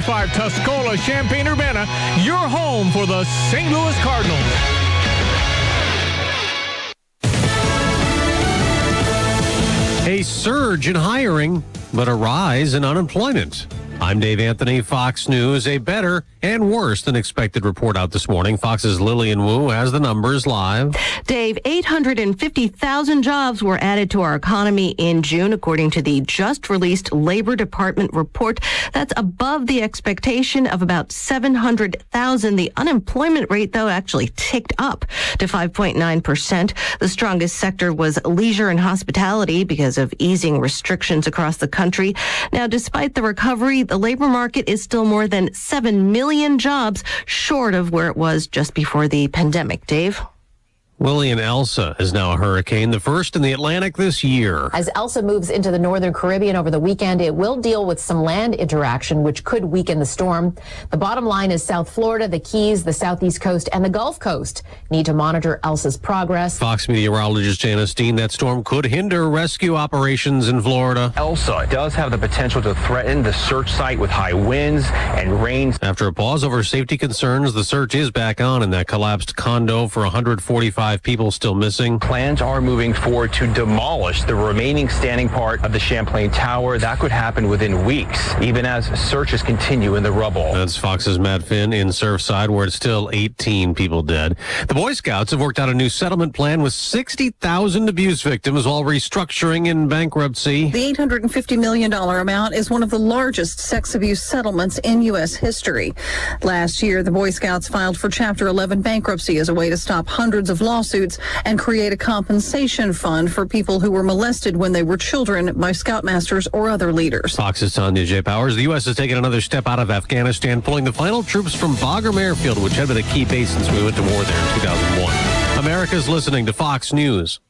1035 Tuscola, Champaign, Urbana, your home for the St. Louis Cardinals. A surge in hiring, but a rise in unemployment. I'm Dave Anthony, Fox News. A better and worse than expected report out this morning. Fox's Lillian Wu has the numbers live. Dave, 850,000 jobs were added to our economy in June, according to the just released Labor Department report. That's above the expectation of about 700,000. The unemployment rate, though, actually ticked up to 5.9%. The strongest sector was leisure and hospitality because of easing restrictions across the country. Now, despite the recovery, the labor market is still more than 7 million jobs short of where it was just before the pandemic. Dave? William Elsa is now a hurricane, the first in the Atlantic this year. As Elsa moves into the northern Caribbean over the weekend, it will deal with some land interaction, which could weaken the storm. The bottom line is South Florida, the Keys, the Southeast Coast, and the Gulf Coast need to monitor Elsa's progress. Fox meteorologist Janice Dean, that storm could hinder rescue operations in Florida. Elsa does have the potential to threaten the search site with high winds and rains. After a pause over safety concerns, the search is back on in that collapsed condo for 145 people still missing. Plans are moving forward to demolish the remaining standing part of the Champlain Tower. That could happen within weeks, even as searches continue in the rubble. That's Fox's Matt Finn in Surfside, where it's still 18 people dead. The Boy Scouts have worked out a new settlement plan with 60,000 abuse victims while restructuring in bankruptcy. The $850 million amount is one of the largest sex abuse settlements in U.S. history. Last year, the Boy Scouts filed for Chapter 11 bankruptcy as a way to stop hundreds of lawsuits and create a compensation fund for people who were molested when they were children by scoutmasters or other leaders. Fox's Tanya J. Powers. The U.S. has taken another step out of Afghanistan, pulling the final troops from Bagram Airfield, which had been a key base since we went to war there in 2001. America's listening to Fox News.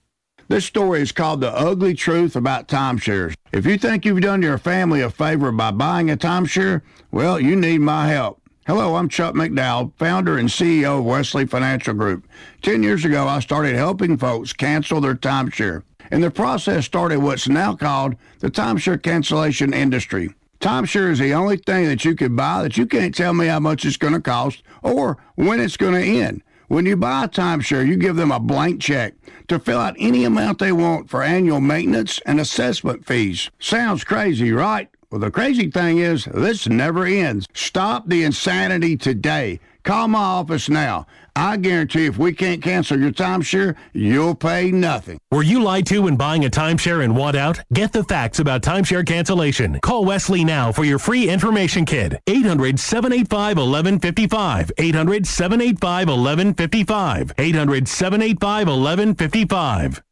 This story is called The Ugly Truth About Timeshares. If you think you've done your family a favor by buying a timeshare, well, you need my help. Hello, I'm Chuck McDowell, founder and CEO of Wesley Financial Group. Ten years ago, I started helping folks cancel their timeshare. And the process started what's now called the timeshare cancellation industry. Timeshare is the only thing that you can buy that you can't tell me how much it's going to cost or when it's going to end. When you buy a timeshare, you give them a blank check to fill out any amount they want for annual maintenance and assessment fees. Sounds crazy, right? Well, the crazy thing is, this never ends. Stop the insanity today. Call my office now. I guarantee if we can't cancel your timeshare, you'll pay nothing. Were you lied to when buying a timeshare and want out? Get the facts about timeshare cancellation. Call Wesley now for your free information kit. 800 785 1155. 800 785 1155. 800 785 1155.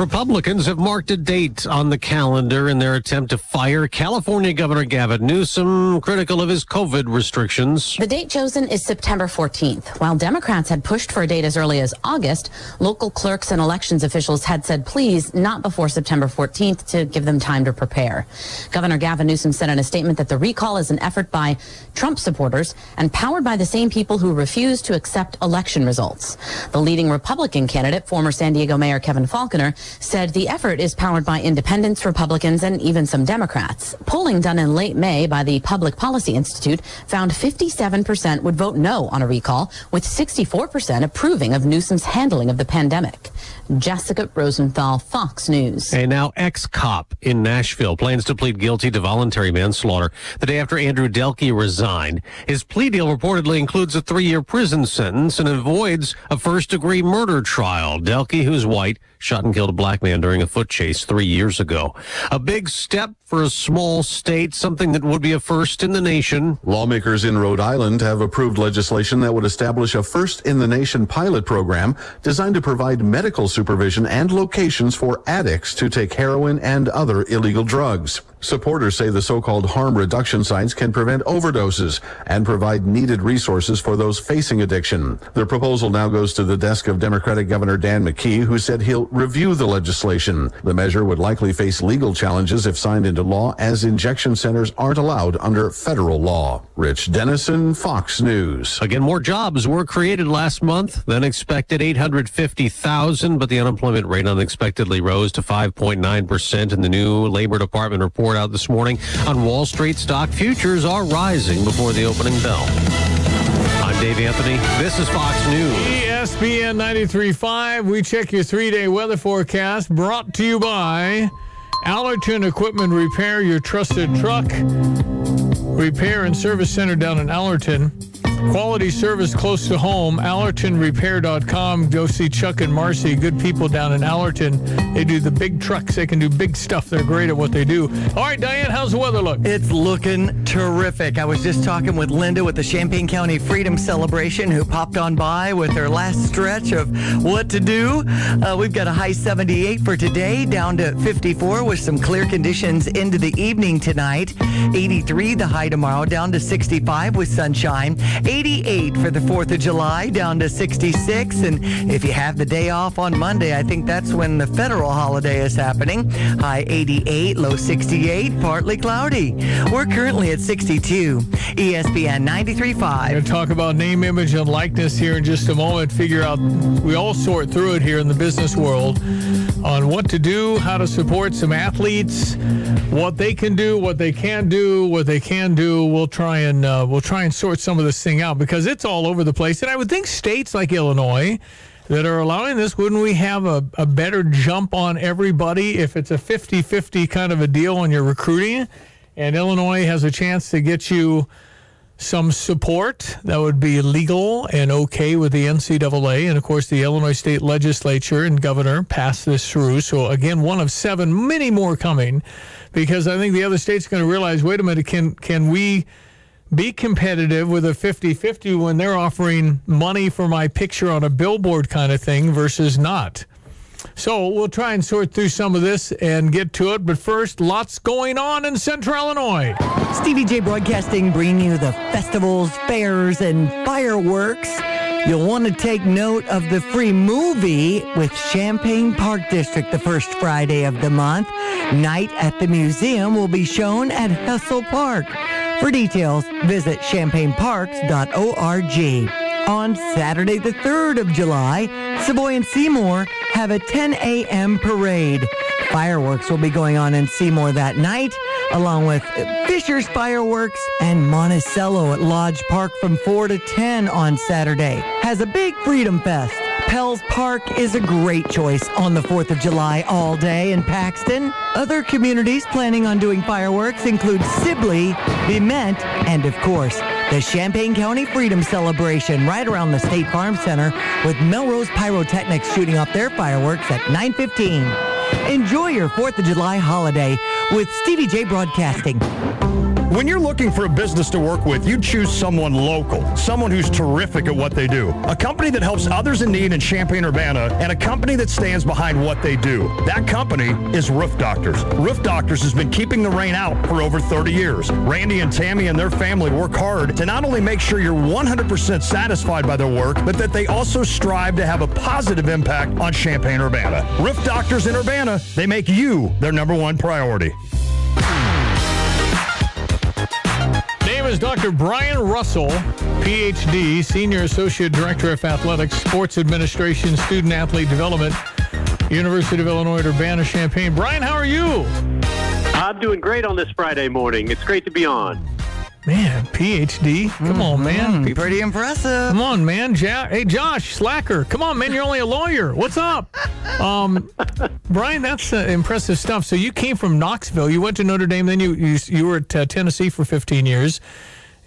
Republicans have marked a date on the calendar in their attempt to fire California Governor Gavin Newsom, critical of his COVID restrictions. The date chosen is September 14th. While Democrats had pushed for a date as early as August, local clerks and elections officials had said please not before September 14th to give them time to prepare. Governor Gavin Newsom said in a statement that the recall is an effort by Trump supporters and powered by the same people who refuse to accept election results. The leading Republican candidate, former San Diego Mayor Kevin Faulconer, said the effort is powered by independents, Republicans, and even some Democrats. Polling done in late May by the Public Policy Institute found 57% would vote no on a recall, with 64% approving of Newsom's handling of the pandemic. Jessica Rosenthal, Fox News. A now ex-cop in Nashville plans to plead guilty to voluntary manslaughter the day after Andrew Delke resigned. His plea deal reportedly includes a three-year prison sentence and avoids a first-degree murder trial. Delke, who's white, shot and killed a black man during a foot chase three years ago. A big step for a small state, something that would be a first in the nation. Lawmakers in Rhode Island have approved legislation that would establish a first in the nation pilot program designed to provide medical supervision and locations for addicts to take heroin and other illegal drugs. Supporters say the so-called harm reduction sites can prevent overdoses and provide needed resources for those facing addiction. The proposal now goes to the desk of Democratic Governor Dan McKee, who said he'll review the legislation. The measure would likely face legal challenges if signed into law, as injection centers aren't allowed under federal law. Rich Dennison, Fox News. Again, more jobs were created last month than expected, 850,000, but the unemployment rate unexpectedly rose to 5.9% in the new Labor Department report report out this morning on Wall Street. Stock futures are rising before the opening bell. I'm Dave Anthony. This is Fox News. ESPN 93.5. We check your three-day weather forecast brought to you by Allerton Equipment Repair, your trusted truck repair and service center down in Allerton. Quality service close to home, AllertonRepair.com. Go see Chuck and Marcy, good people down in Allerton. They do the big trucks. They can do big stuff. They're great at what they do. All right, Diane, how's the weather look? It's looking terrific. I was just talking with Linda with the Champaign County Freedom Celebration who popped on by with her last stretch of what to do. Uh, we've got a high 78 for today, down to 54 with some clear conditions into the evening tonight. 83 the high tomorrow, down to 65 with sunshine. 88 for the 4th of July, down to 66. And if you have the day off on Monday, I think that's when the federal holiday is happening. High 88, low 68, partly cloudy. We're currently at 62. ESPN 93.5. We're going to talk about name, image, and likeness here in just a moment. Figure out, we all sort through it here in the business world on what to do, how to support some athletes, what they can do, what they can't do, what they can do. We'll try and uh, we'll try and sort some of this thing out because it's all over the place. And I would think states like Illinois that are allowing this, wouldn't we have a, a better jump on everybody if it's a 50 50 kind of a deal on your recruiting? And Illinois has a chance to get you some support that would be legal and okay with the NCAA. And of course, the Illinois State Legislature and governor passed this through. So, again, one of seven, many more coming because I think the other states are going to realize wait a minute, can, can we be competitive with a 50 50 when they're offering money for my picture on a billboard kind of thing versus not? So we'll try and sort through some of this and get to it. But first, lots going on in Central Illinois. Stevie J Broadcasting bringing you the festivals, fairs, and fireworks. You'll want to take note of the free movie with Champaign Park District the first Friday of the month. Night at the museum will be shown at Hessel Park. For details, visit champaignparks.org. On Saturday, the 3rd of July, Savoy and Seymour have a 10 a.m. parade. Fireworks will be going on in Seymour that night, along with Fisher's Fireworks and Monticello at Lodge Park from 4 to 10 on Saturday. Has a big Freedom Fest. Pell's Park is a great choice on the 4th of July all day in Paxton. Other communities planning on doing fireworks include Sibley, Bement, and of course, the Champaign County Freedom Celebration right around the State Farm Center with Melrose Pyrotechnics shooting off their fireworks at 915. Enjoy your 4th of July holiday with Stevie J Broadcasting. When you're looking for a business to work with, you choose someone local, someone who's terrific at what they do. A company that helps others in need in Champaign-Urbana, and a company that stands behind what they do. That company is Roof Doctors. Roof Doctors has been keeping the rain out for over 30 years. Randy and Tammy and their family work hard to not only make sure you're 100% satisfied by their work, but that they also strive to have a positive impact on Champaign-Urbana. Roof Doctors in Urbana, they make you their number one priority. Is Dr. Brian Russell, PhD, Senior Associate Director of Athletics, Sports Administration, Student Athlete Development, University of Illinois at Urbana-Champaign. Brian, how are you? I'm doing great on this Friday morning. It's great to be on. Man, PhD. Come on, man. Mm, pretty impressive. Come on, man. Ja- hey, Josh Slacker. Come on, man. You're only a lawyer. What's up? Um, Brian, that's uh, impressive stuff. So you came from Knoxville. You went to Notre Dame. Then you you, you were at uh, Tennessee for 15 years.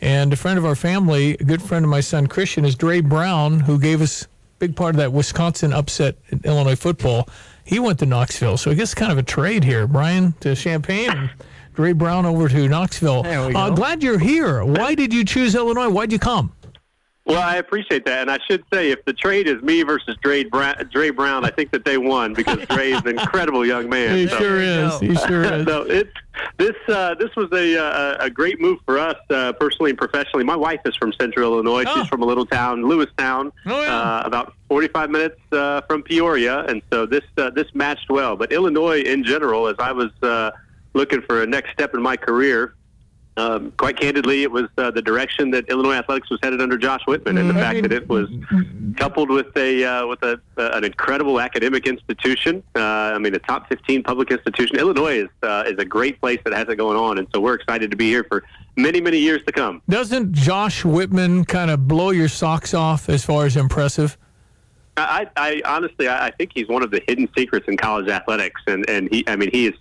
And a friend of our family, a good friend of my son Christian, is Dre Brown, who gave us a big part of that Wisconsin upset in Illinois football. He went to Knoxville. So I guess kind of a trade here. Brian to Champaign. Dre Brown over to Knoxville. Uh, glad you're here. Why did you choose Illinois? Why'd you come? Well, I appreciate that, and I should say, if the trade is me versus Dre, Bra- Dre Brown, I think that they won because Dre is an incredible young man. He so. sure is. He sure is. so it's this uh, this was a uh, a great move for us uh, personally and professionally. My wife is from Central Illinois. She's from a little town, Lewistown, uh, about 45 minutes uh, from Peoria, and so this uh, this matched well. But Illinois in general, as I was uh, looking for a next step in my career, um, quite candidly, it was uh, the direction that Illinois athletics was headed under Josh Whitman, and the fact that it was coupled with a uh, with a, uh, an incredible academic institution. Uh, I mean, a top 15 public institution. Illinois is uh, is a great place that has it going on, and so we're excited to be here for many many years to come. Doesn't Josh Whitman kind of blow your socks off as far as impressive? I, I honestly, I think he's one of the hidden secrets in college athletics, and and he, I mean, he is,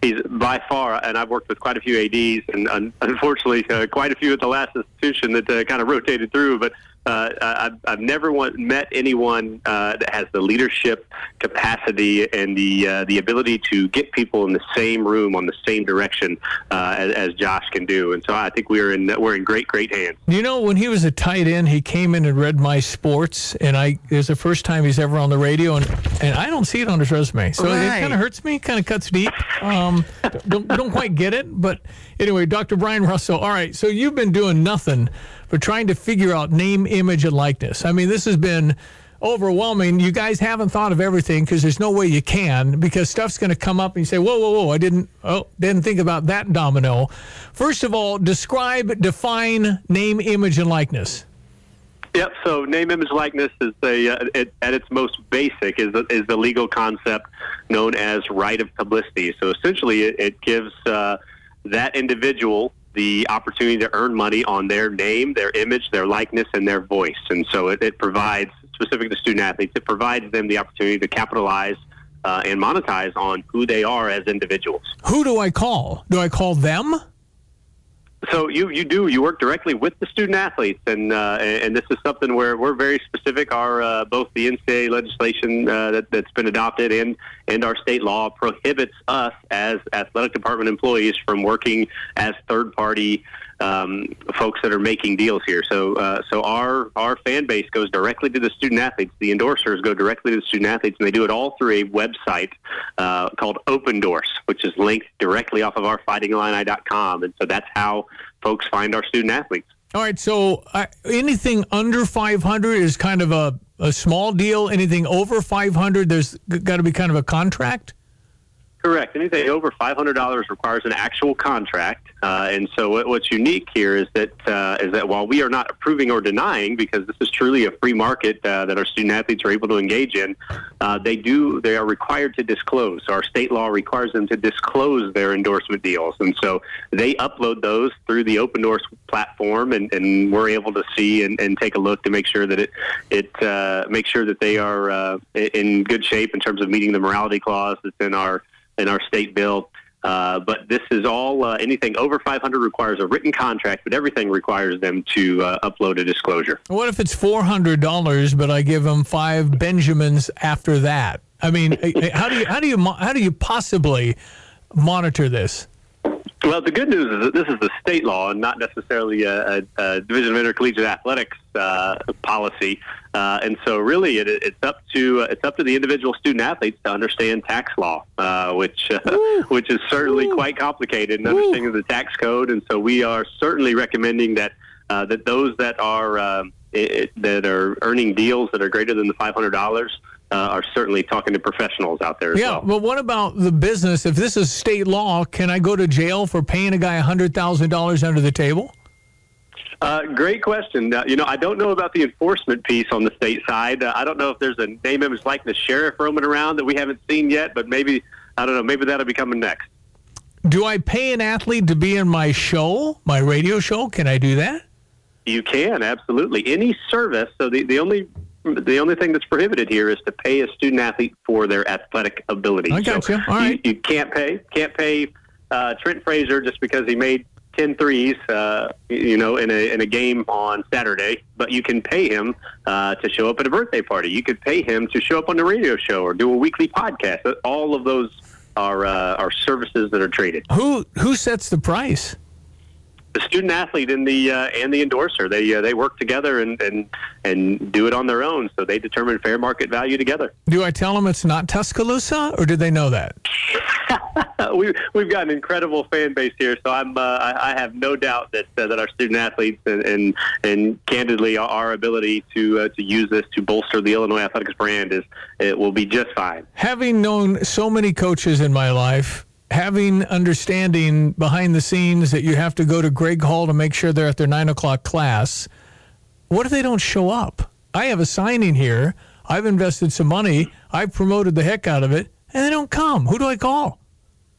he's by far, and I've worked with quite a few ads, and unfortunately, uh, quite a few at the last institution that uh, kind of rotated through, but uh, I've, I've never want, met anyone uh, that has the leadership capacity and the uh, the ability to get people in the same room on the same direction uh, as, as, Josh can do. And so I think we're in we're in great great hands. You know, when he was a tight end, he came in and read my sports, and I it was the first time he's ever on the radio, and and I don't see it on his resume, so right. it kind of hurts me, kind of cuts deep. Um, don't don't quite get it, but anyway, Dr. Brian Russell. All right, so you've been doing nothing but trying to figure out name, image, and likeness. I mean, this has been overwhelming. You guys haven't thought of everything because there's no way you can because stuff's going to come up and you say, whoa, whoa, whoa, I didn't, oh, didn't think about that domino. First of all, describe, define name, image, and likeness. Yep. So name, image, likeness is the uh, it, at its most basic is the, is the legal concept known as right of publicity. So essentially, it, it gives uh, that individual the opportunity to earn money on their name, their image, their likeness, and their voice. And so it, it provides, specific to student athletes, it provides them the opportunity to capitalize uh, and monetize on who they are as individuals. Who do I call? Do I call them? So you you do you work directly with the student athletes, and uh, and this is something where we're very specific. Our uh, both the NCAA legislation uh, that, that's been adopted and and our state law prohibits us as athletic department employees from working as third party um, folks that are making deals here. So, uh, so our our fan base goes directly to the student athletes. The endorsers go directly to the student athletes, and they do it all through a website uh, called Opendorse, which is linked directly off of our FightingIllini.com. And so that's how folks find our student athletes. All right. So uh, anything under 500 is kind of a, a small deal. Anything over 500, there's got to be kind of a contract. Correct. Anything over five hundred dollars requires an actual contract, uh, and so what, what's unique here is that uh, is that while we are not approving or denying, because this is truly a free market uh, that our student athletes are able to engage in, uh, they do they are required to disclose. So our state law requires them to disclose their endorsement deals, and so they upload those through the Opendorse platform, and, and we're able to see and, and take a look to make sure that it it uh, make sure that they are uh, in good shape in terms of meeting the morality clause that's in our in our state bill. Uh, but this is all uh, anything over 500 requires a written contract, but everything requires them to uh, upload a disclosure. What if it's $400, but I give them five Benjamins after that? I mean, how do you how do you how do you possibly monitor this? Well, the good news is that this is the state law and not necessarily a, a, a Division of Intercollegiate Athletics uh, policy. Uh, and so, really, it, it's up to uh, it's up to the individual student athletes to understand tax law, uh, which uh, which is certainly Ooh. quite complicated in understanding the tax code. And so, we are certainly recommending that uh, that those that are um, it, that are earning deals that are greater than the five hundred dollars uh, are certainly talking to professionals out there. yeah, well. but what about the business? If this is state law, can I go to jail for paying a guy hundred thousand dollars under the table? Uh, great question. Uh, you know, I don't know about the enforcement piece on the state side. Uh, I don't know if there's a name, image, like the sheriff roaming around that we haven't seen yet, but maybe I don't know. Maybe that'll be coming next. Do I pay an athlete to be in my show, my radio show? Can I do that? You can absolutely. Any service. So the, the only the only thing that's prohibited here is to pay a student athlete for their athletic ability. I got so you. All right. You, you can't pay can't pay uh, Trent Frazier just because he made 10 threes, uh, you know, in a, in a game on Saturday, but you can pay him uh, to show up at a birthday party. You could pay him to show up on the radio show or do a weekly podcast. All of those are, uh, are services that are traded. Who, who sets the price? The student athlete and the uh, and the endorser. They uh, they work together and, and and do it on their own. So they determine fair market value together. Do i tell them it's not tuscaloosa or did they know that? We, we've got an incredible fan base here so i'm uh, I, I, have no doubt that uh, that our student athletes and and, and candidly our ability to uh, to use this to bolster the illinois athletics brand is it will be just fine. Having known so many coaches in my life having understanding behind the scenes that you have to go to Greg Hall to make sure they're at their nine o'clock class. What if they don't show up? I have a signing here. I've invested some money. I've promoted the heck out of it, and they don't come. Who do I call?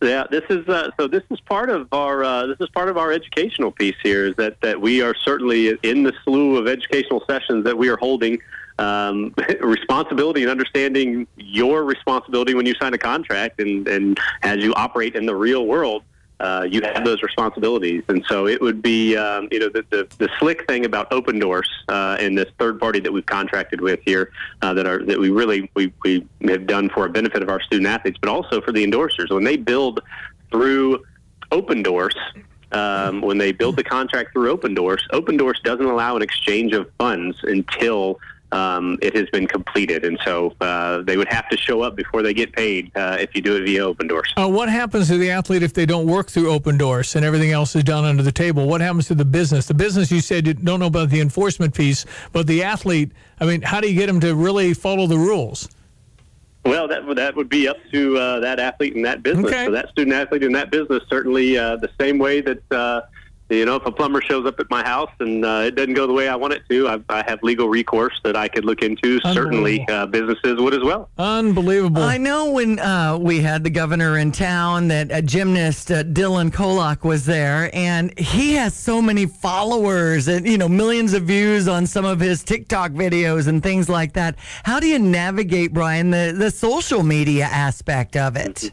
Yeah, this is uh, so. This is part of our uh, this is part of our educational piece here. Is that that we are certainly in the slew of educational sessions that we are holding. Um, responsibility and understanding your responsibility when you sign a contract and, and as you operate in the real world uh, you have those responsibilities. And so it would be, um, you know, the, the, the, slick thing about Opendorse uh, and this third party that we've contracted with here uh, that are that we really we, we have done for a benefit of our student athletes, but also for the endorsers. When they build through Opendorse, um, when they build the contract through Opendorse, Opendorse doesn't allow an exchange of funds until um, it has been completed. And so uh, they would have to show up before they get paid uh, if you do it via Opendorse. Uh, what happens to the athlete if they don't work through Opendorse and everything else is done under the table? What happens to the business? The business, you said you don't know about the enforcement piece, but the athlete, I mean, how do you get them to really follow the rules? Well, that that would be up to uh, that athlete and that business. Okay. So that student athlete in that business certainly uh, the same way that uh, you know, if a plumber shows up at my house and uh, it doesn't go the way I want it to, I, I have legal recourse that I could look into. Certainly, uh, businesses would as well. Unbelievable. I know when uh, we had the governor in town that a gymnast uh, Dylan Kolak was there, and he has so many followers and you know millions of views on some of his TikTok videos and things like that. How do you navigate, Brian, the the social media aspect of it?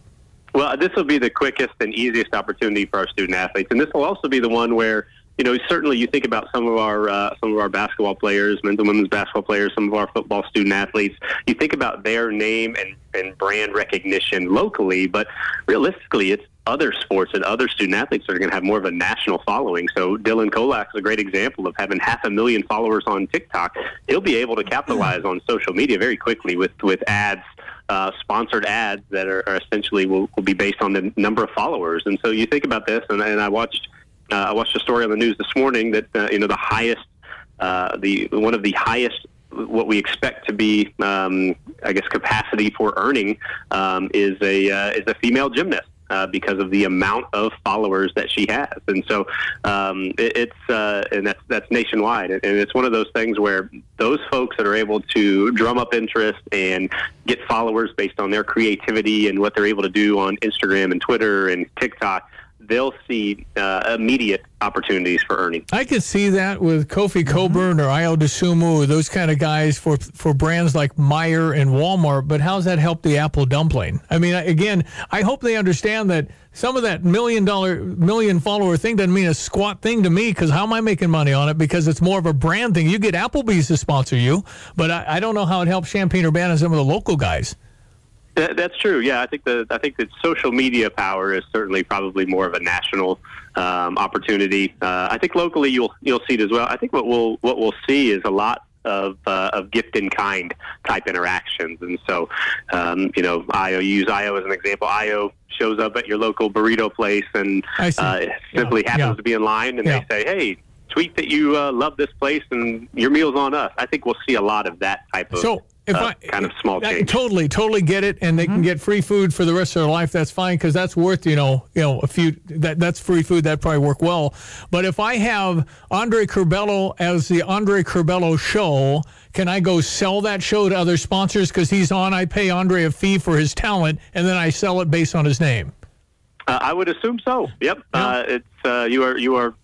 Well, this will be the quickest and easiest opportunity for our student athletes, and this will also be the one where you know certainly you think about some of our uh, some of our basketball players, men's and women's basketball players, some of our football student athletes. You think about their name and and brand recognition locally, but realistically, it's other sports and other student athletes that are going to have more of a national following. So Dylan Kolak is a great example of having half a million followers on TikTok. He'll be able to capitalize on social media very quickly with with ads uh, sponsored ads that are, are essentially will, will, be based on the number of followers. And so you think about this, and, and I watched uh, I watched a story on the news this morning that uh, you know the highest uh, the one of the highest what we expect to be um, I guess capacity for earning um, is a uh, is a female gymnast uh, because of the amount of followers that she has. And so um, it, it's uh, and that's that's nationwide, and it's one of those things where those folks that are able to drum up interest and get followers based on their creativity and what they're able to do on Instagram and Twitter and TikTok they'll see uh, immediate opportunities for earning. I could see that with Kofi. Cockburn or Ayo Dosunmu, those kind of guys for for brands like Meijer and Walmart. But how's that help the Apple dumpling? I mean, again, I hope they understand that some of that million dollar, million follower thing doesn't mean a squat thing to me because how am I making money on it? Because it's more of a brand thing. You get Applebee's to sponsor you, but I, I don't know how it helps Champaign Urbana and some of the local guys. That, that's true. Yeah, I think the I think that social media power is certainly probably more of a national um, opportunity. Uh, I think locally you'll you'll see it as well. I think what we'll what we'll see is a lot of uh, of gift in kind type interactions, and so um, you know, Ayo use Ayo as an example. Ayo shows up at your local burrito place and uh, simply yeah. happens yeah. to be in line, and yeah. they say, "Hey, tweet that you uh, love this place and your meal's on us." I think we'll see a lot of that type of. So if uh, I, kind of small change. I totally, totally get it, and they mm-hmm. can get free food for the rest of their life. That's fine because that's worth you know, you know, a few. That that's free food that probably work well. But if I have Andre Curbelo as the Andre Curbelo show, can I go sell that show to other sponsors because he's on? I pay Andre a fee for his talent, and then I sell it based on his name. Uh, I would assume so. Yep. Yeah. Uh, it's uh, you are you are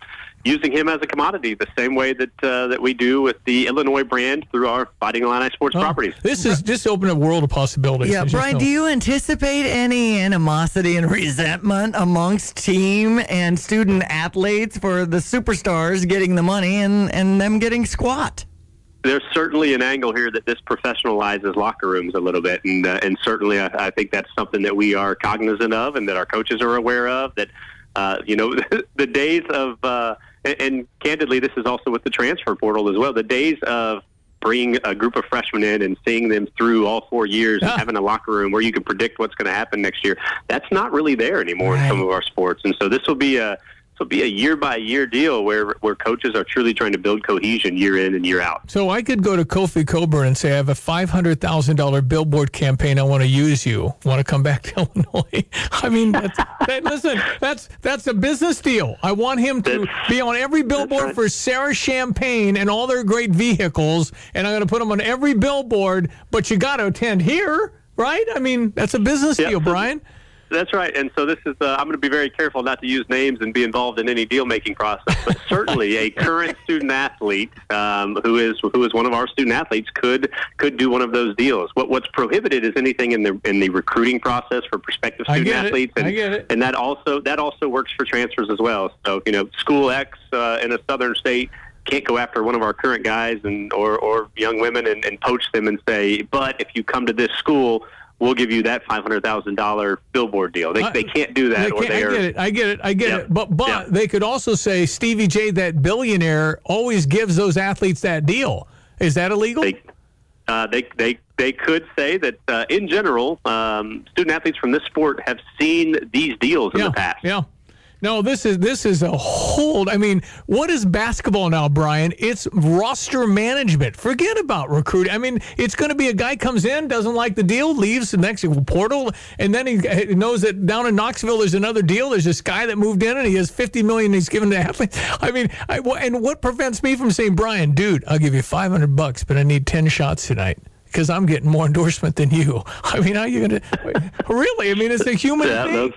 using him as a commodity, the same way that uh, that we do with the Illinois brand through our Fighting Illini sports oh, properties. This is just open a world of possibilities. Yeah, Brian, do you anticipate any animosity and resentment amongst team and student athletes for the superstars getting the money and, and them getting squat? There's certainly an angle here that this professionalizes locker rooms a little bit, and uh, and certainly I, I think that's something that we are cognizant of, and that our coaches are aware of. That uh, you know, the days of uh, and, and candidly, this is also with the transfer portal as well. The days of bringing a group of freshmen in and seeing them through all four years and having a locker room where you can predict what's going to happen next year, that's not really there anymore right. in some of our sports. And so this will be a will be a year by year deal where where coaches are truly trying to build cohesion year in and year out. So I could go to Kofi Cockburn and say, I have a five hundred thousand dollar billboard campaign. I want to use you. Want to come back to Illinois? I mean, that's, that, listen, that's that's a business deal. I want him to that's, be on every billboard right. for Sarah Champagne and all their great vehicles, and I'm going to put them on every billboard. But you got to attend here, right? I mean, that's a business deal, Brian. That's right. And so this is, uh, I'm going to be very careful not to use names and be involved in any deal making process. But certainly a current student athlete um, who is who is one of our student athletes could could do one of those deals. What what's prohibited is anything in the in the recruiting process for prospective student athletes. And, I get it. And that also that also works for transfers as well. So you know, school X uh, in a southern state can't go after one of our current guys and or, or young women and, and poach them and say, but if you come to this school, we'll give you that five hundred thousand dollar billboard deal. They, they can't do that. They I get it. I get it. I get yeah. it. But but yeah. they could also say Stevie J, that billionaire, always gives those athletes that deal. Is that illegal? They uh, they, they they could say that uh, in general, um, student athletes from this sport have seen these deals in yeah. the past. Yeah. No, this is this is a hold. I mean, what is basketball now, Brian? It's roster management. Forget about recruiting. I mean, it's going to be a guy comes in, doesn't like the deal, leaves the next portal, and then he knows that down in Knoxville there's another deal. There's this guy that moved in and he has 50 million he's given to athletes. I mean, I, and what prevents me from saying, Brian, dude, I'll give you 500 bucks, but I need 10 shots tonight because I'm getting more endorsement than you. I mean, how are you going to really? I mean, it's a human yeah, thing.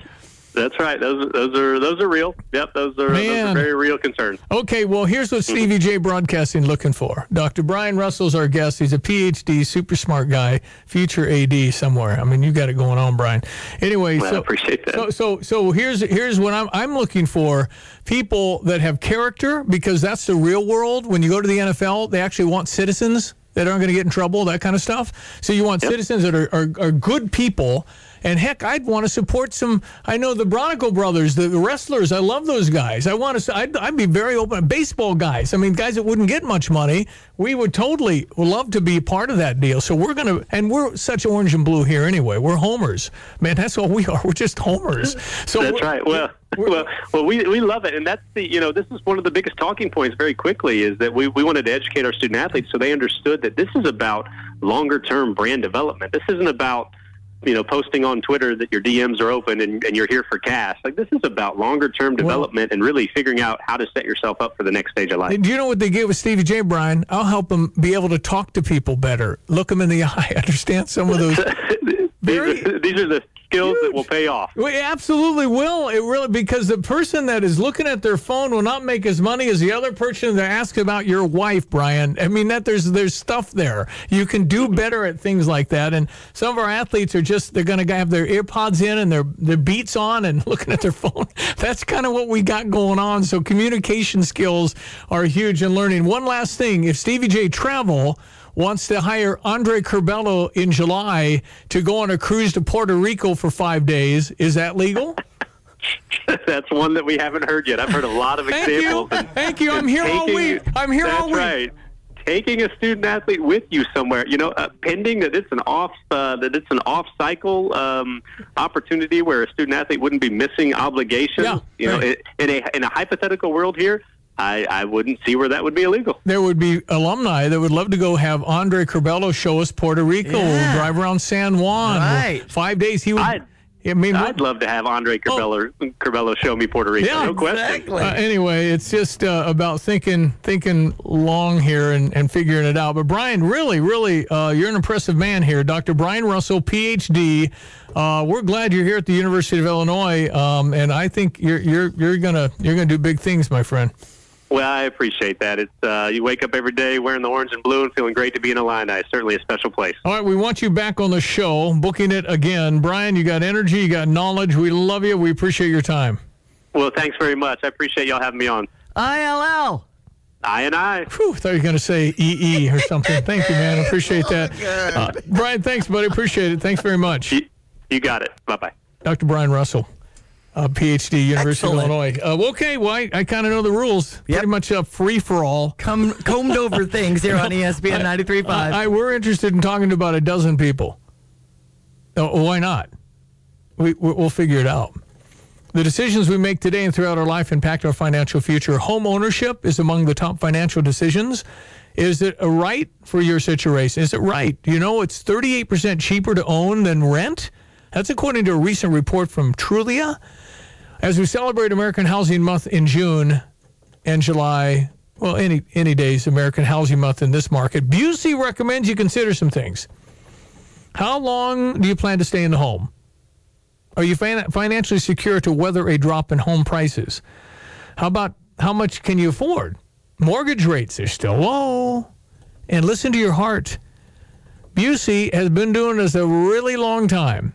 That's right. Those those are those are real. Yep, those are, those are very real concerns. Okay, well here's what Stevie J Broadcasting looking for. Dr. Brian Russell's our guest. He's a PhD, super smart guy, future AD somewhere. I mean, you got it going on, Brian. Anyway, well, so I appreciate that. So so so here's here's what I'm I'm looking for people that have character because that's the real world. When you go to the NFL, they actually want citizens that aren't going to get in trouble, that kind of stuff. So you want yep. citizens that are, are, are good people and heck, I'd want to support some. I know the Bronco brothers, the, wrestlers. I love those guys. I want to. I'd, I'd be very open. Baseball guys. I mean, guys that wouldn't get much money. We would totally love to be part of that deal. So we're gonna, and we're such orange and blue here anyway. We're homers, man. That's all we are. We're just homers. So that's right. Well. Well, well, we, we love it, and that's the you know this is one of the biggest talking points. Very quickly, is that we, we wanted to educate our student athletes so they understood that this is about longer term brand development. This isn't about you know, posting on Twitter that your DMs are open and, and you're here for cash. Like this is about longer term development well, and really figuring out how to set yourself up for the next stage of life. Do you know what they get with Stevie J. Brian? I'll help them be able to talk to people better, look them in the eye, understand some of those. Very, these, are, these are the skills Huge. that will pay off. It absolutely will. It really because the person that is looking at their phone will not make as money as the other person that asks about your wife, Brian. I mean that there's there's stuff there. You can do better at things like that. And some of our athletes are just they're going to have their earpods in and their their beats on and looking at their phone. That's kind of what we got going on. So communication skills are huge in learning. One last thing, if Stevie J travel wants to hire Andre Curbelo in July to go on a cruise to Puerto Rico for five days. Is that legal? That's one that we haven't heard yet. I've heard a lot of Thank examples. You. Thank you. I'm here taking, all week. I'm here all week. Right. Taking a student athlete with you somewhere, you know, uh, pending that it's an off uh, that it's an off cycle um, opportunity where a student athlete wouldn't be missing obligations. Yeah, you right. know, in a in a hypothetical world here, I, I wouldn't see where that would be illegal. There would be alumni that would love to go have Andre Curbelo show us Puerto Rico, yeah. drive around San Juan. Right. Five days he would. I'd, I mean, I'd love to have Andre Curbelo, oh. Curbelo show me Puerto Rico. Yeah, no question. Exactly. Uh, anyway, it's just uh, about thinking thinking long here and, and figuring it out. But Brian, really, really, uh, you're an impressive man here, Dr. Brian Russell, PhD. Uh, we're glad you're here at the University of Illinois, um, and I think you're you're you're gonna you're gonna do big things, my friend. Well, I appreciate that. It's uh, you wake up every day wearing the orange and blue and feeling great to be in Illini. Certainly a special place. All right, we want you back on the show, booking it again. Brian, you got energy, you got knowledge. We love you. We appreciate your time. Well, thanks very much. I appreciate y'all having me on. ILL. I and I. Whew, thought you were going to say EE or something. Thank you, man. I appreciate oh, that. Uh, Brian, thanks, buddy. Appreciate it. Thanks very much. You, you got it. Bye bye. Dr. Brian Russell uh, PhD, University Excellent. of Illinois. Uh, okay, well, I, I kind of know the rules. Yep. Pretty much a free for all. Come combed over things here on ESPN 93.5. I, I, we're interested in talking to about a dozen people. Uh, why not? We, we'll figure it out. The decisions we make today and throughout our life impact our financial future. Home ownership is among the top financial decisions. Is it a right for your situation? Is it right? You know, it's 38% cheaper to own than rent. That's according to a recent report from Trulia. As we celebrate American Housing Month in June and July, well, any any days American Housing Month in this market, Busey recommends you consider some things. How long do you plan to stay in the home? Are you fin- financially secure to weather a drop in home prices? How about how much can you afford? Mortgage rates are still low. And listen to your heart. Busey has been doing this a really long time,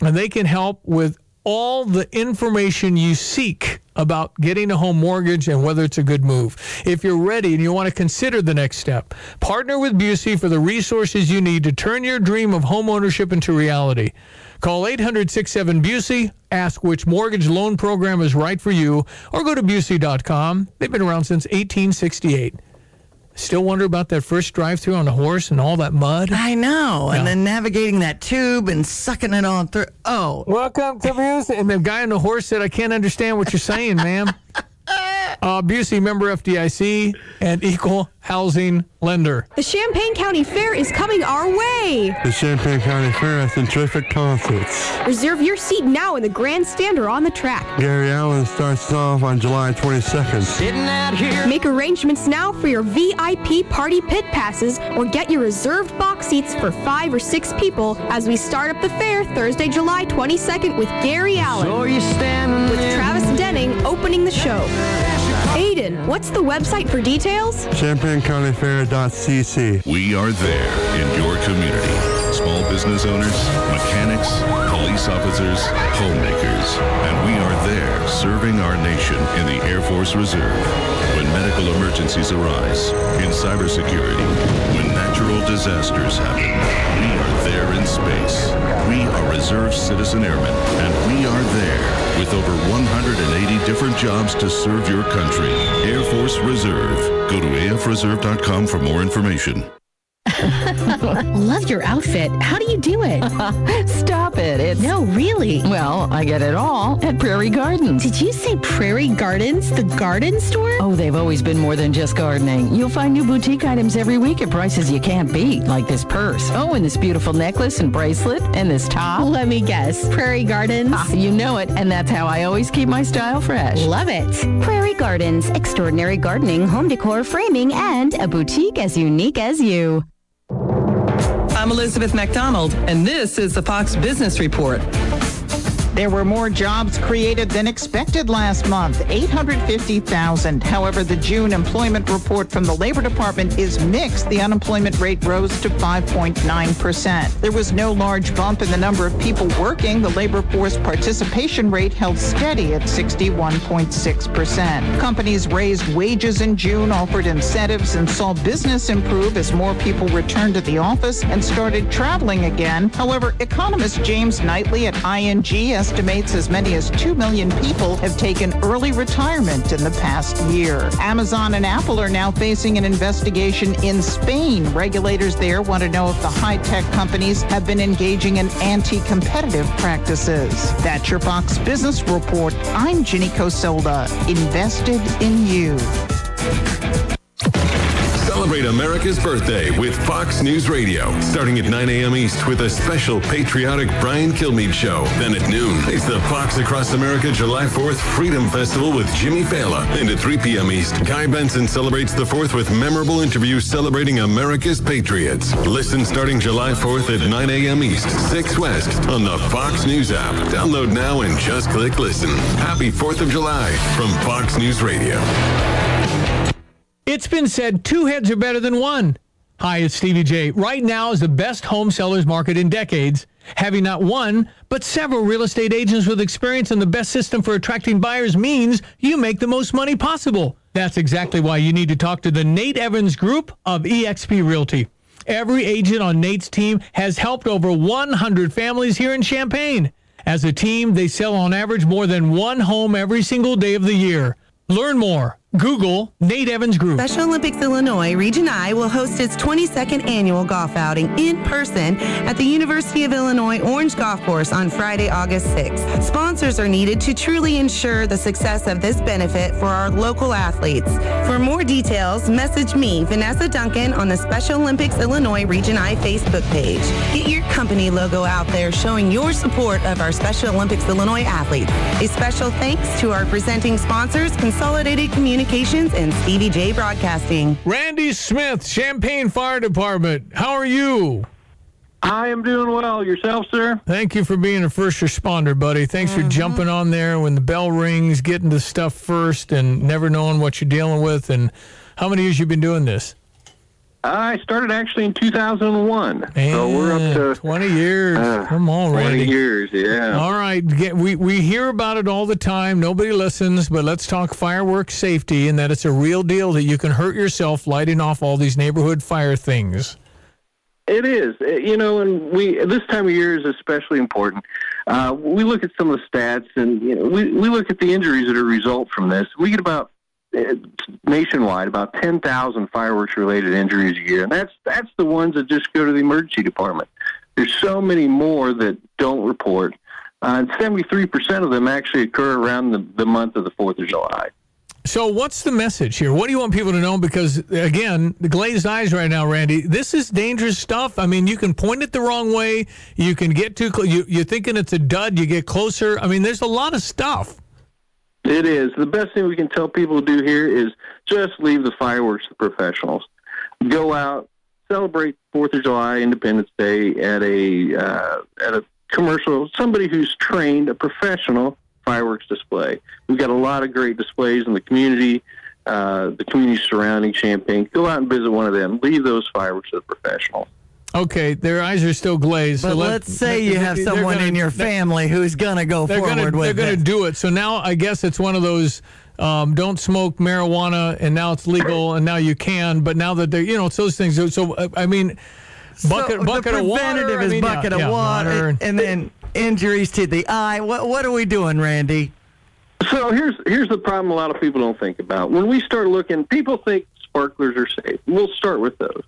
and they can help with all the information you seek about getting a home mortgage and whether it's a good move. If you're ready and you want to consider the next step, partner with Busey for the resources you need to turn your dream of home ownership into reality. Call 800 67 Busey, ask which mortgage loan program is right for you, or go to Busey.com. They've been around since 1868. Still wonder about that first drive through on a horse and all that mud? I know. Yeah. And then navigating that tube and sucking it on through. Oh. Welcome to Busey. And the guy on the horse said, I can't understand what you're saying, ma'am. Uh, Busey, member FDIC, and equal housing lender. The Champaign County Fair is coming our way. The Champaign County Fair has some terrific concerts. Reserve your seat now in the grandstand or on the track. Gary Allan starts off on July 22nd. Sitting out here. Make arrangements now for your VIP party pit passes or get your reserved box seats for five or six people as we start up the fair Thursday, July 22nd with Gary Allan. So you're standing with Travis Denning opening the show. Aiden, what's the website for details? ChampaignCountyFair.cc. We are there in your community. Small business owners, mechanics, police officers, homemakers, and we are there serving our nation in the Air Force Reserve. When medical emergencies arise, in cybersecurity, when natural disasters happen, we are there in space. We are Reserve Citizen Airmen, and we are there with over 180 different jobs to serve your country. Air Force Reserve. Go to afreserve.com for more information. Love your outfit. How do you do it? Stop it. It's No, really. Well, I get it all at Prairie Gardens. Did you say Prairie Gardens, the garden store? Oh, they've always been more than just gardening. You'll find new boutique items every week at prices you can't beat, like this purse. Oh, and this beautiful necklace and bracelet and this top. Let me guess. Prairie Gardens. Ah, you know it, and that's how I always keep my style fresh. Love it. Prairie Gardens, extraordinary gardening, home decor, framing, and a boutique as unique as you. I'm Elizabeth MacDonald, and this is the Fox Business Report. There were more jobs created than expected last month, 850,000. However, the June employment report from the Labor Department is mixed. The unemployment rate rose to 5.9%. There was no large bump in the number of people working. The labor force participation rate held steady at 61.6%. Companies raised wages in June, offered incentives, and saw business improve as more people returned to the office and started traveling again. However, economist James Knightley at ING estimates as many as 2 million people have taken early retirement in the past year. Amazon and Apple are now facing an investigation in Spain. Regulators there want to know if the high tech companies have been engaging in anti competitive practices. That's your Fox Business Report. I'm Ginny Cosola, invested in you. Celebrate America's birthday with Fox News Radio. Starting at 9 a.m. East with a special patriotic Brian Kilmeade show. Then at noon, it's the Fox Across America July 4th Freedom Festival with Jimmy Fallon. And at 3 p.m. East, Guy Benson celebrates the 4th with memorable interviews celebrating America's patriots. Listen starting July 4th at 9 a.m. East, 6 West on the Fox News app. Download now and just click listen. Happy 4th of July from Fox News Radio. It's been said two heads are better than one. Hi, it's Stevie J. Right now is the best home sellers market in decades, having not one, but several real estate agents with experience and the best system for attracting buyers means you make the most money possible. That's exactly why you need to talk to the Nate Evans Group of eXp Realty. Every agent on Nate's team has helped over 100 families here in Champaign. As a team, they sell on average more than one home every single day of the year. Learn more Google Nate Evans Group. Special Olympics Illinois Region I will host its 22nd annual golf outing in person at the University of Illinois Orange Golf Course on Friday, August 6th. Sponsors are needed to truly ensure the success of this benefit for our local athletes. For more details, message me, Vanessa Duncan, on the Special Olympics Illinois Region I Facebook page. Get your company logo out there showing your support of our Special Olympics Illinois athletes. A special thanks to our presenting sponsors, Consolidated Communications Communications and Stevie J Broadcasting. Randy Smith, Champaign Fire Department. How are you? I am doing well. Yourself, sir? Thank you for being a first responder, buddy. Thanks mm-hmm. for jumping on there when the bell rings, getting the stuff first, and never knowing what you're dealing with. And how many years you've been doing this? I started actually in 2001. Man, so we're up to 20 years. Uh, Come on, 20 Randy. years, yeah. All right. We, we hear about it all the time. Nobody listens, but let's talk fireworks safety and that it's a real deal that you can hurt yourself lighting off all these neighborhood fire things. It is, uh, you know, and we this time of year is especially important. Uh, we look at some of the stats, and you know, we we look at the injuries that are result from this. We get about nationwide about 10,000 fireworks related injuries a year. And that's, that's the ones that just go to the emergency department. There's so many more that don't report. Uh, and 73% of them actually occur around the, the month of the 4th of July. So, what's the message here? What do you want people to know? Because, again, the glazed eyes right now, Randy, this is dangerous stuff. I mean, you can point it the wrong way. You can get too close. You, you're thinking it's a dud. You get closer. I mean, there's a lot of stuff. It is. The best thing we can tell people to do here is just leave the fireworks to professionals. Go out, celebrate Fourth of July, Independence Day at a uh, at a commercial. Somebody who's trained, a professional fireworks display. We've got a lot of great displays in the community, uh, the community surrounding Champaign. Go out and visit one of them. Leave those fireworks to the professionals. Okay, their eyes are still glazed. But so let, us say you have someone gonna, in your family who's going to go forward gonna, with They're going to do it. So now I guess it's one of those um, don't smoke marijuana, and now it's legal, and now you can. But now that they're, you know, it's those things. So, so uh, I mean, bucket, so bucket of water. is I mean, bucket yeah, of water, yeah, water, and then injuries to the eye. What, what are we doing, Randy? So here's here's the problem. A lot of people don't think about when we start looking. People think sparklers are safe. We'll start with those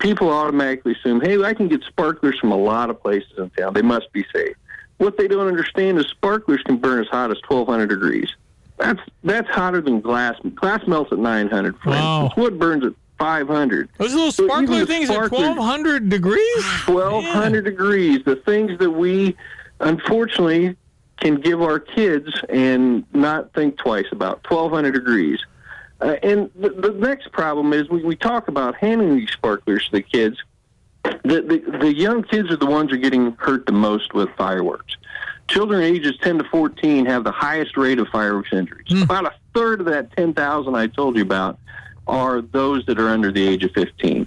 people automatically assume, hey, I can get sparklers from a lot of places in town. They must be safe. What they don't understand is sparklers can burn as hot as 1,200 degrees. That's that's hotter than glass. Glass melts at 900. For wow. instance, wood burns at 500. Those little sparkler so things at 1,200 degrees. 1,200 degrees. The things that we, unfortunately, can give our kids and not think twice about. 1,200 degrees. Uh, and the, the, next problem is we, we talk about handing these sparklers to the kids. The, the, the young kids are the ones who are getting hurt the most with fireworks. Children ages 10 to 14 have the highest rate of fireworks injuries. Mm. About a third of that 10,000 I told you about are those that are under the age of 15.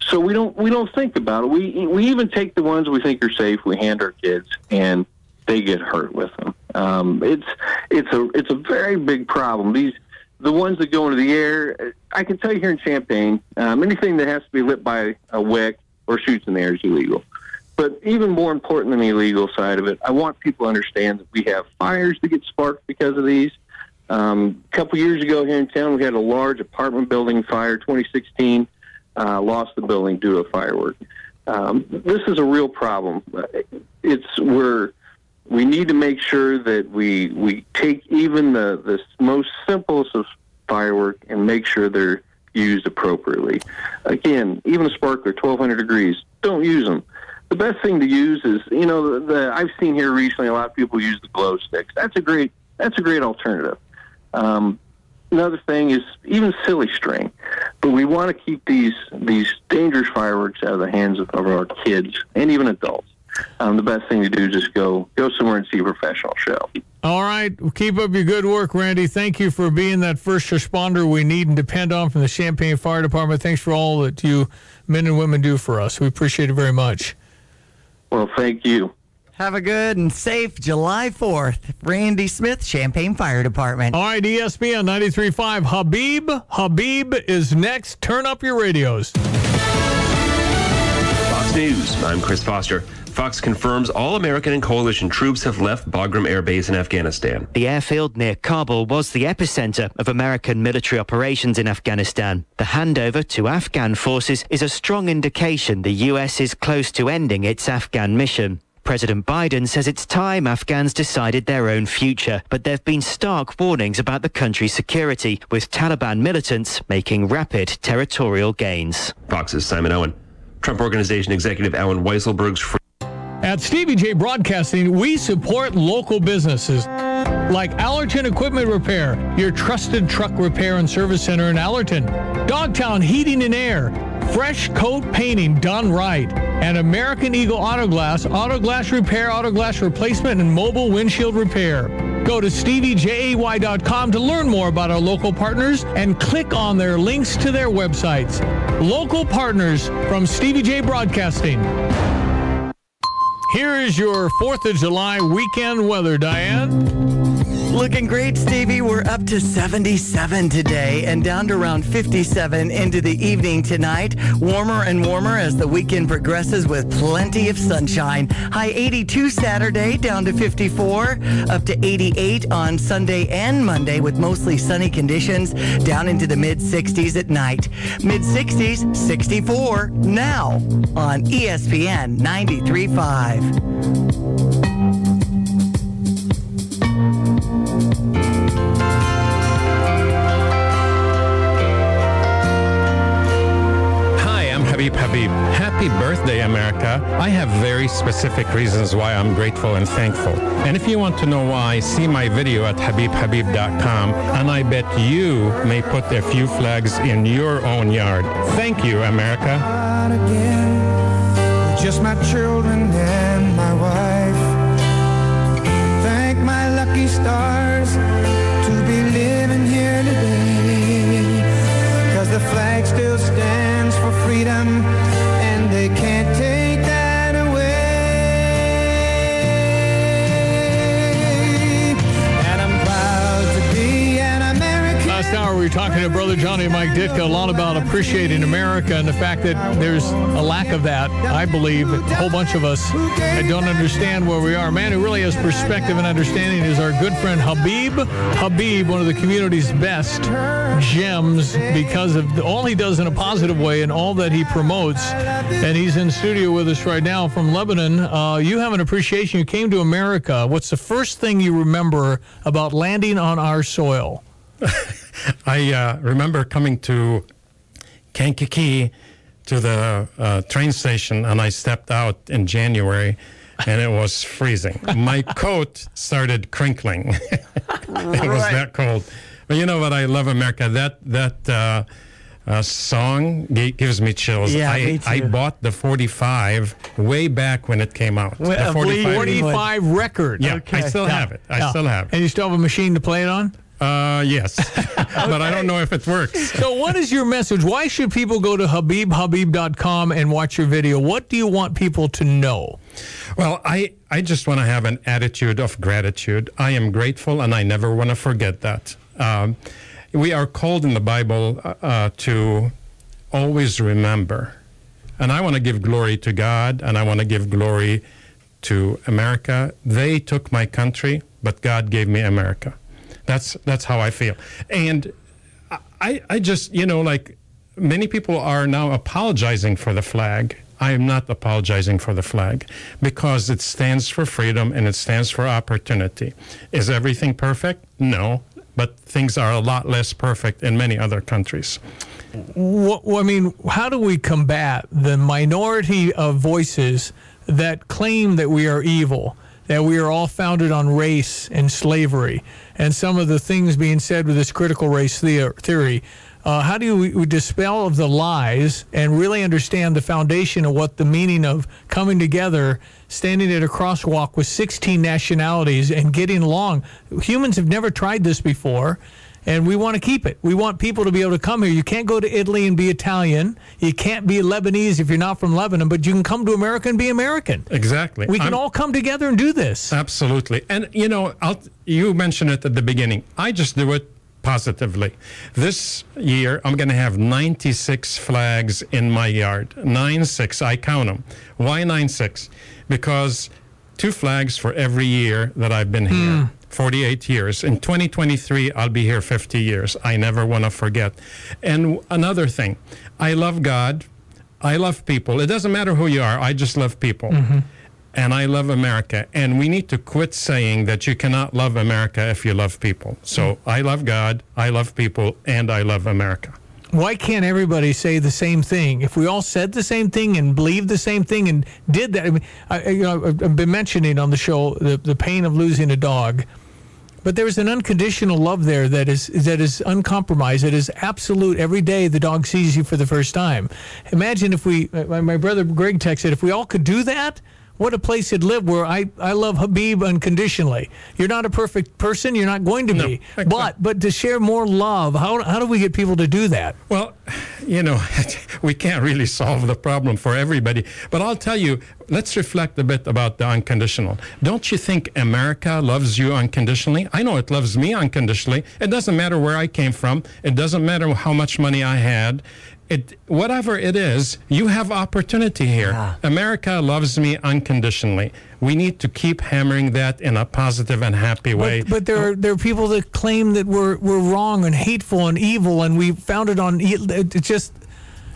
So we don't we don't think about it. We we even take the ones we think are safe. We hand our kids, and they get hurt with them. Um, it's it's a it's a very big problem. These the ones that go into the air, I can tell you here in Champaign, um, anything that has to be lit by a wick or shoots in the air is illegal. But even more important than the illegal side of it, I want people to understand that we have fires that get sparked because of these. Um, a couple years ago here in town, we had a large apartment building fire, 2016, uh, lost the building due to a firework. Um, this is a real problem. It's we're we need to make sure that we we take even the the most simplest of firework and make sure they're used appropriately. Again, even a sparkler, 1200 degrees, don't use them. The best thing to use is, you know, the, the I've seen here recently a lot of people use the glow sticks. That's a great that's a great alternative. Um, another thing is even silly string, but we want to keep these these dangerous fireworks out of the hands of, of our kids and even adults um, the best thing to do is just go go somewhere and see a professional show. All right, keep up your good work, Randy. Thank you for being that first responder we need and depend on from the Champaign Fire Department. Thanks for all that you men and women do for us. We appreciate it very much. Well, thank you. Have a good and safe July 4th. Randy Smith, Champaign Fire Department. All right, ESPN 93.5. Habeeb. Habeeb is next. Turn up your radios. Fox News. I'm Chris Foster. Fox confirms all American and coalition troops have left Bagram Air Base in Afghanistan. The airfield near Kabul was the epicenter of American military operations in Afghanistan. The handover to Afghan forces is a strong indication the U.S. is close to ending its Afghan mission. President Biden says it's time Afghans decided their own future, but there have been stark warnings about the country's security, with Taliban militants making rapid territorial gains. Fox's Simon Owen. Trump Organization Executive Allen Weisselberg's. At Stevie Jay Broadcasting, we support local businesses like Allerton Equipment Repair, your trusted truck repair and service center in Allerton. Dogtown Heating and Air, fresh coat painting done right, and American Eagle Auto Glass, auto glass repair, auto glass replacement, and mobile windshield repair. Go to steviejay.com to learn more about our local partners and click on their links to their websites. Local partners from Stevie Jay Broadcasting. Here is your 4th of July weekend weather, Diane. Looking great, Stevie. We're up to 77 today and down to around 57 into the evening tonight. Warmer and warmer as the weekend progresses with plenty of sunshine. High 82 Saturday, down to 54, up to 88 on Sunday and Monday with mostly sunny conditions, down into the mid 60s at night. Mid 60s, 64 now on ESPN 93.5. Habeeb Habeeb. Happy birthday, America. I have very specific reasons why I'm grateful and thankful. And if you want to know why, see my video at habeebhabeeb.com, and I bet you may put a few flags in your own yard. Thank you, America. Just my children for were talking to Brother Johnny and Mike Ditka a lot about appreciating America and the fact that there's a lack of that, I believe, a whole bunch of us that don't understand where we are. A man who really has perspective and understanding is our good friend Habeeb. Habeeb, one of the community's best gems because of all he does in a positive way and all that he promotes. And he's in studio with us right now from Lebanon. Uh, you have an appreciation. You came to America. What's the first thing you remember about landing on our soil? I uh, remember coming to Kankakee to the uh, train station, and I stepped out in January, and it was freezing. My coat started crinkling. it was that cold. But you know what? I love America. That that uh, uh, song gi- gives me chills. Yeah, I, me too. I bought the 45 way back when it came out. Well, the a 45 record. Yeah, I still have it. I Yeah. still have it. And you still have a machine to play it on? Uh, yes, but I don't know if it works. So, what is your message? Why should people go to habeebhabeeb.com and watch your video? What do you want people to know? Well, I, I just want to have an attitude of gratitude. I am grateful and I never want to forget that. Um, we are called in the Bible uh, uh, to always remember. And I want to give glory to God and I want to give glory to America. They took my country, but God gave me America. That's, that's how I feel. And I, I just, you know, like many people are now apologizing for the flag. I am not apologizing for the flag because it stands for freedom and it stands for opportunity. Is everything perfect? No, but things are a lot less perfect in many other countries. What, I mean, how do we combat the minority of voices that claim that we are evil, that we are all founded on race and slavery, and some of the things being said with this critical race theory? Uh, how do we dispel of the lies and really understand the foundation of what the meaning of coming together, standing at a crosswalk with 16 nationalities and getting along? Humans have never tried this before and we want to keep it. We want people to be able to come here. You can't go to Italy and be Italian. You can't be Lebanese if you're not from Lebanon, but you can come to America and be American. Exactly. We can I'm- all come together and do this. Absolutely. And you know, I'll, you mentioned it at the beginning. I just do it positively. This year, I'm going to have 96 flags in my yard. Nine six, I count them. Why nine six? Because two flags for every year that I've been here. Hmm. 48 years. In 2023, I'll be here 50 years. I never want to forget. And another thing, I love God. I love people. It doesn't matter who you are. I just love people. Mm-hmm. And I love America. And we need to quit saying that you cannot love America if you love people. So I love God, I love people, and I love America. Why can't everybody say the same thing? If we all said the same thing and believed the same thing and did that, I mean, I, you know, I've I've been mentioning on the show the, the pain of losing a dog, but there's an unconditional love there that is that is uncompromised. That is absolute. Every day the dog sees you for the first time. Imagine if we, my, my brother Greg texted, if we all could do that. What a place to live where I, I love Habeeb unconditionally. You're not a perfect person. You're not going to be. But but to share more love, how, how do we get people to do that? Well, you know, we can't really solve the problem for everybody. But I'll tell you, let's reflect a bit about the unconditional. Don't you think America loves you unconditionally? I know it loves me unconditionally. It doesn't matter where I came from, it doesn't matter how much money I had. It, whatever it is, you have opportunity here. America loves me unconditionally. We need to keep hammering that in a positive and happy way. But, but there oh. are there are people that claim that we're we're wrong and hateful and evil, and we found it on. e- It's just.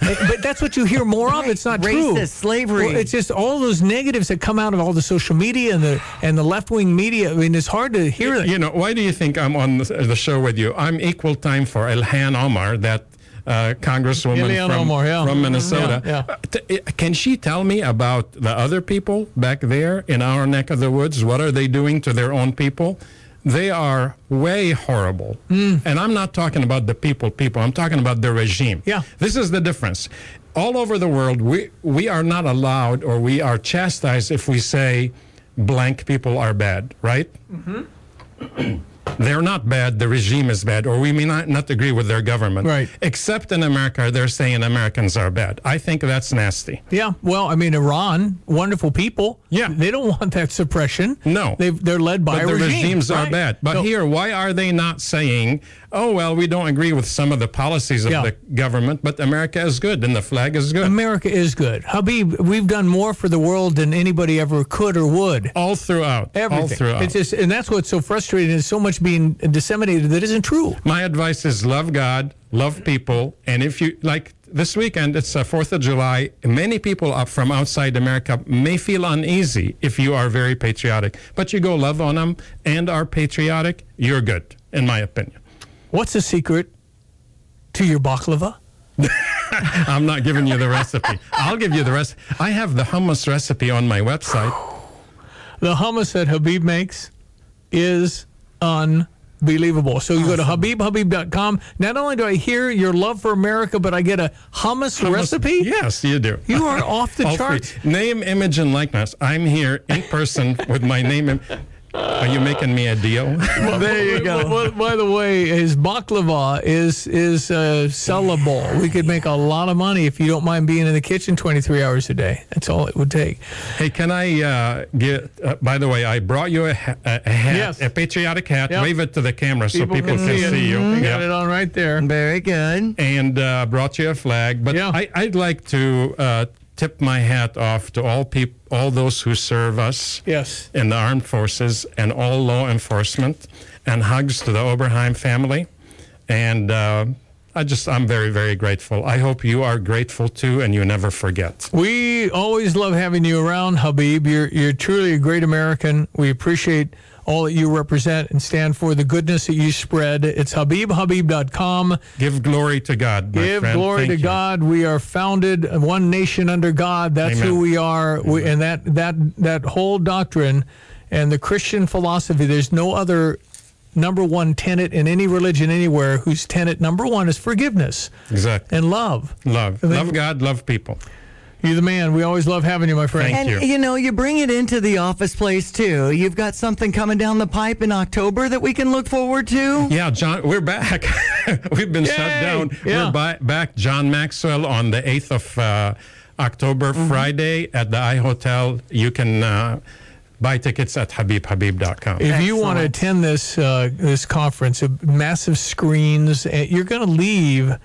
Eh, but that's what you hear more of. It's not true. Racist, slavery. Well, it's just all those negatives that come out of all the social media and the and the left wing media. I mean, it's hard to hear that. You know, why do you think I'm on the the show with you? I'm equal time for Ilhan Omar, that uh, congresswoman from, Omar, yeah. from Minnesota. Yeah, t- can she tell me about the other people back there in our neck of the woods? What are they doing to their own people? They are way horrible. Hmm. And I'm not talking about the people, people. I'm talking about the regime. Yeah. This is the difference. All over the world, we, we are not allowed or we are chastised if we say blank people are bad, right? They're not bad, the regime is bad, or we may not, not agree with their government. Right. Except in America, they're saying Americans are bad. I think that's nasty. Yeah, well, I mean, Iran, wonderful people. Yeah. they don't want that suppression. No. they they're led by but the regime. regimes are bad. But So- here, why are they not saying, oh, well, we don't agree with some of the policies of Yeah. the government, but America is good and the flag is good? America is good. Habeeb, we've done more for the world than anybody ever could or would. All throughout. Everything. All throughout. It's just, and that's what's so frustrating. Is so much being disseminated that isn't true. My advice is love God, love people, and if you like this weekend, it's uh, Fourth of July. Many people up from outside America may feel uneasy if you are very patriotic, but you go love on them and are patriotic, you're good, in my opinion. What's the secret to your baklava? I'm not giving you the recipe. I'll give you the rest. I have the hummus recipe on my website. The hummus that Habeeb makes is unbelievable. So you go to habeebhabeeb.com. Not only do I hear your love for America, but I get a hummus, Hummus- recipe. Yes, you do. You are off the charts. Name, image, and likeness. I'm here in person with my name. im- Are you making me a deal? Well, there you go. Well, by the way, his baklava is is uh, sellable. We could make a lot of money if you don't mind being in the kitchen 23 hours a day. That's all it would take. Hey, can I uh, get? Uh, by the way, I brought you a, ha- a, a hat, Yes. a patriotic hat. Yep. Wave it to the camera so people can, it. see you. You got Yeah. it on right there. Very good. And uh, brought you a flag. But Yeah. I, I'd like to uh, tip my hat off to all people, all those who serve us Yes. in the armed forces and all law enforcement. And hugs to the Oberheim family. And uh, I just, I'm very, very grateful. I hope you are grateful too, and you never forget. We always love having you around, Habeeb. You're you're truly a great American. We appreciate all that you represent and stand for, the goodness that you spread. It's habeebhabeeb.com. Give glory to God. Give friend. glory Thank to you. God. We are founded one nation under God. That's Amen. who we are. We, and that that that whole doctrine and the Christian philosophy. There's no other number one tenet in any religion anywhere whose tenet number one is forgiveness Exactly. and love. Love. Love God, love people. You're the man. We always love having you, my friend. Thank and you. know, you bring it into the office place too. You've got something coming down the pipe in October that we can look forward to. Yeah, John, we're back. We've been shut down. Yeah. We're bi- back. John Maxwell on the 8th of uh, October, Friday at the I Hotel. You can uh, buy tickets at habeebhabeeb.com. If you want to attend this uh, this conference, uh, massive screens, uh, you're going to leave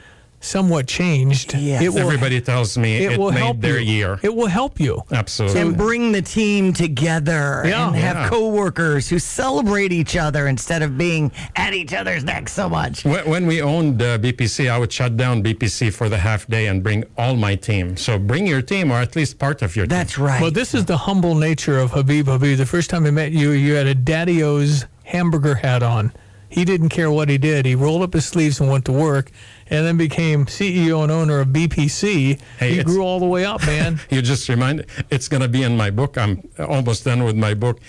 somewhat changed. Yes. Everybody tells me it, will made help their you. year. It will help you. Absolutely. and bring the team together Yeah. and have Yeah. coworkers who celebrate each other instead of being at each other's necks so much. When when we owned uh, BPC, I would shut down BPC for the half day and bring all my team. So bring your team, or at least part of your team. That's right. Well, this is the humble nature of Habeeb Habeeb. The first time I met you, you had a Daddy O's hamburger hat on. He didn't care what he did. He rolled up his sleeves and went to work, and then became CEO and owner of BPC. Hey, he grew all the way up, man. You just remind. It's going to be in my book. I'm almost done with my book.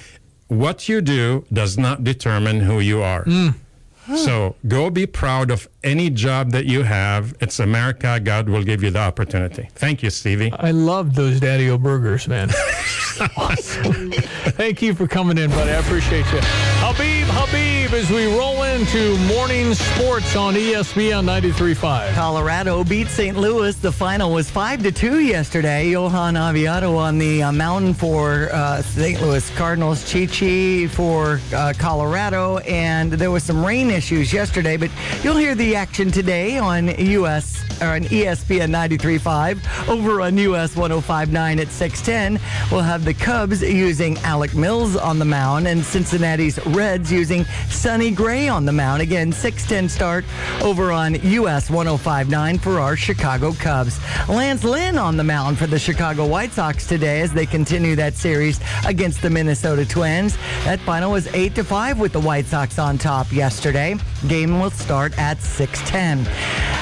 What you do does not determine who you are. Mm. So go be proud of any job that you have. It's America. God will give you the opportunity. Thank you, Stevie. I love those Daddy O burgers, man. awesome. Thank you for coming in, buddy. I appreciate you. Habeeb, Habeeb, as we roll into morning sports on ESPN 93.5. Colorado beat St. Louis. The final was five to two yesterday. Johan Oviedo on the uh, mountain for uh, St. Louis Cardinals. Chi Chi for uh, Colorado, and there was some rain issues yesterday. But you'll hear the action today on US or on ESPN 93.5 over on US 105.9 at 6:10. We'll have the Cubs using Alec Mills on the mound, and Cincinnati's Reds using Sonny Gray on the mound. Again, 6:10 start over on US 105.9 for our Chicago Cubs. Lance Lynn on the mound for the Chicago White Sox today as they continue that series against the Minnesota Twins. That final was 8 to 5 with the White Sox on top yesterday. Game will start at 6:10.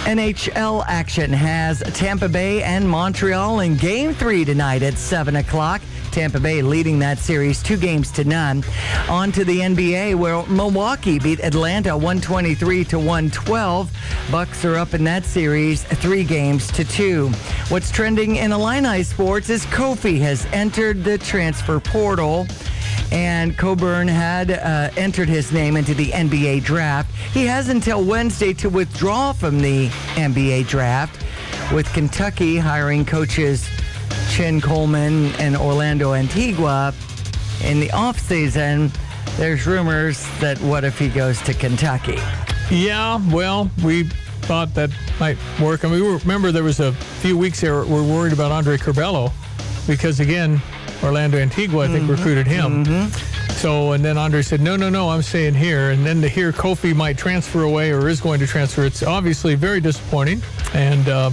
NHL action has Tampa Bay and Montreal in Game 3 tonight at 7 o'clock. Tampa Bay leading that series two games to none. On to the NBA where Milwaukee beat Atlanta 123 to 112. Bucks are up in that series three games to two. What's trending in Illini sports is Kofi has entered the transfer portal and Cockburn had uh, entered his name into the NBA draft. He has until Wednesday to withdraw from the NBA draft, with Kentucky hiring coaches Chin Coleman and Orlando Antigua in the offseason. There's rumors that what if he goes to Kentucky? Yeah, well, we thought that might work. I mean, we were, remember there was a few weeks there we are worried about Andre Curbelo because again, Orlando Antigua I think recruited him. So and then Andre said, no, no, no, I'm staying here. And then to hear Kofi might transfer away or is going to transfer, it's obviously very disappointing. And uh,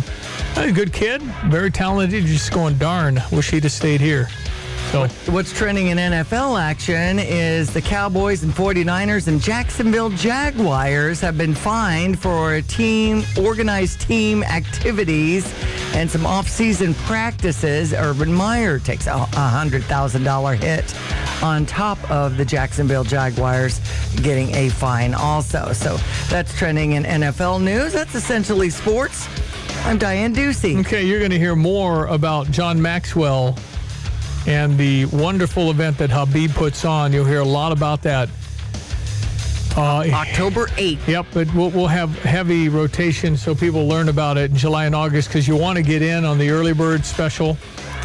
a good kid, very talented. Just going, darn, wish he'd have stayed here. So What's trending in NFL action is the Cowboys and 49ers and Jacksonville Jaguars have been fined for team organized team activities and some off-season practices. Urban Meyer takes a $100,000 hit on top of the Jacksonville Jaguars getting a fine also. So that's trending in NFL news. That's essentially sports. I'm Diane Ducey. Okay, you're going to hear more about John Maxwell and the wonderful event that Habeeb puts on. You'll hear a lot about that. Uh, October 8th. Yep, but we'll, we'll have heavy rotation so people learn about it in July and August because you want to get in on the early bird special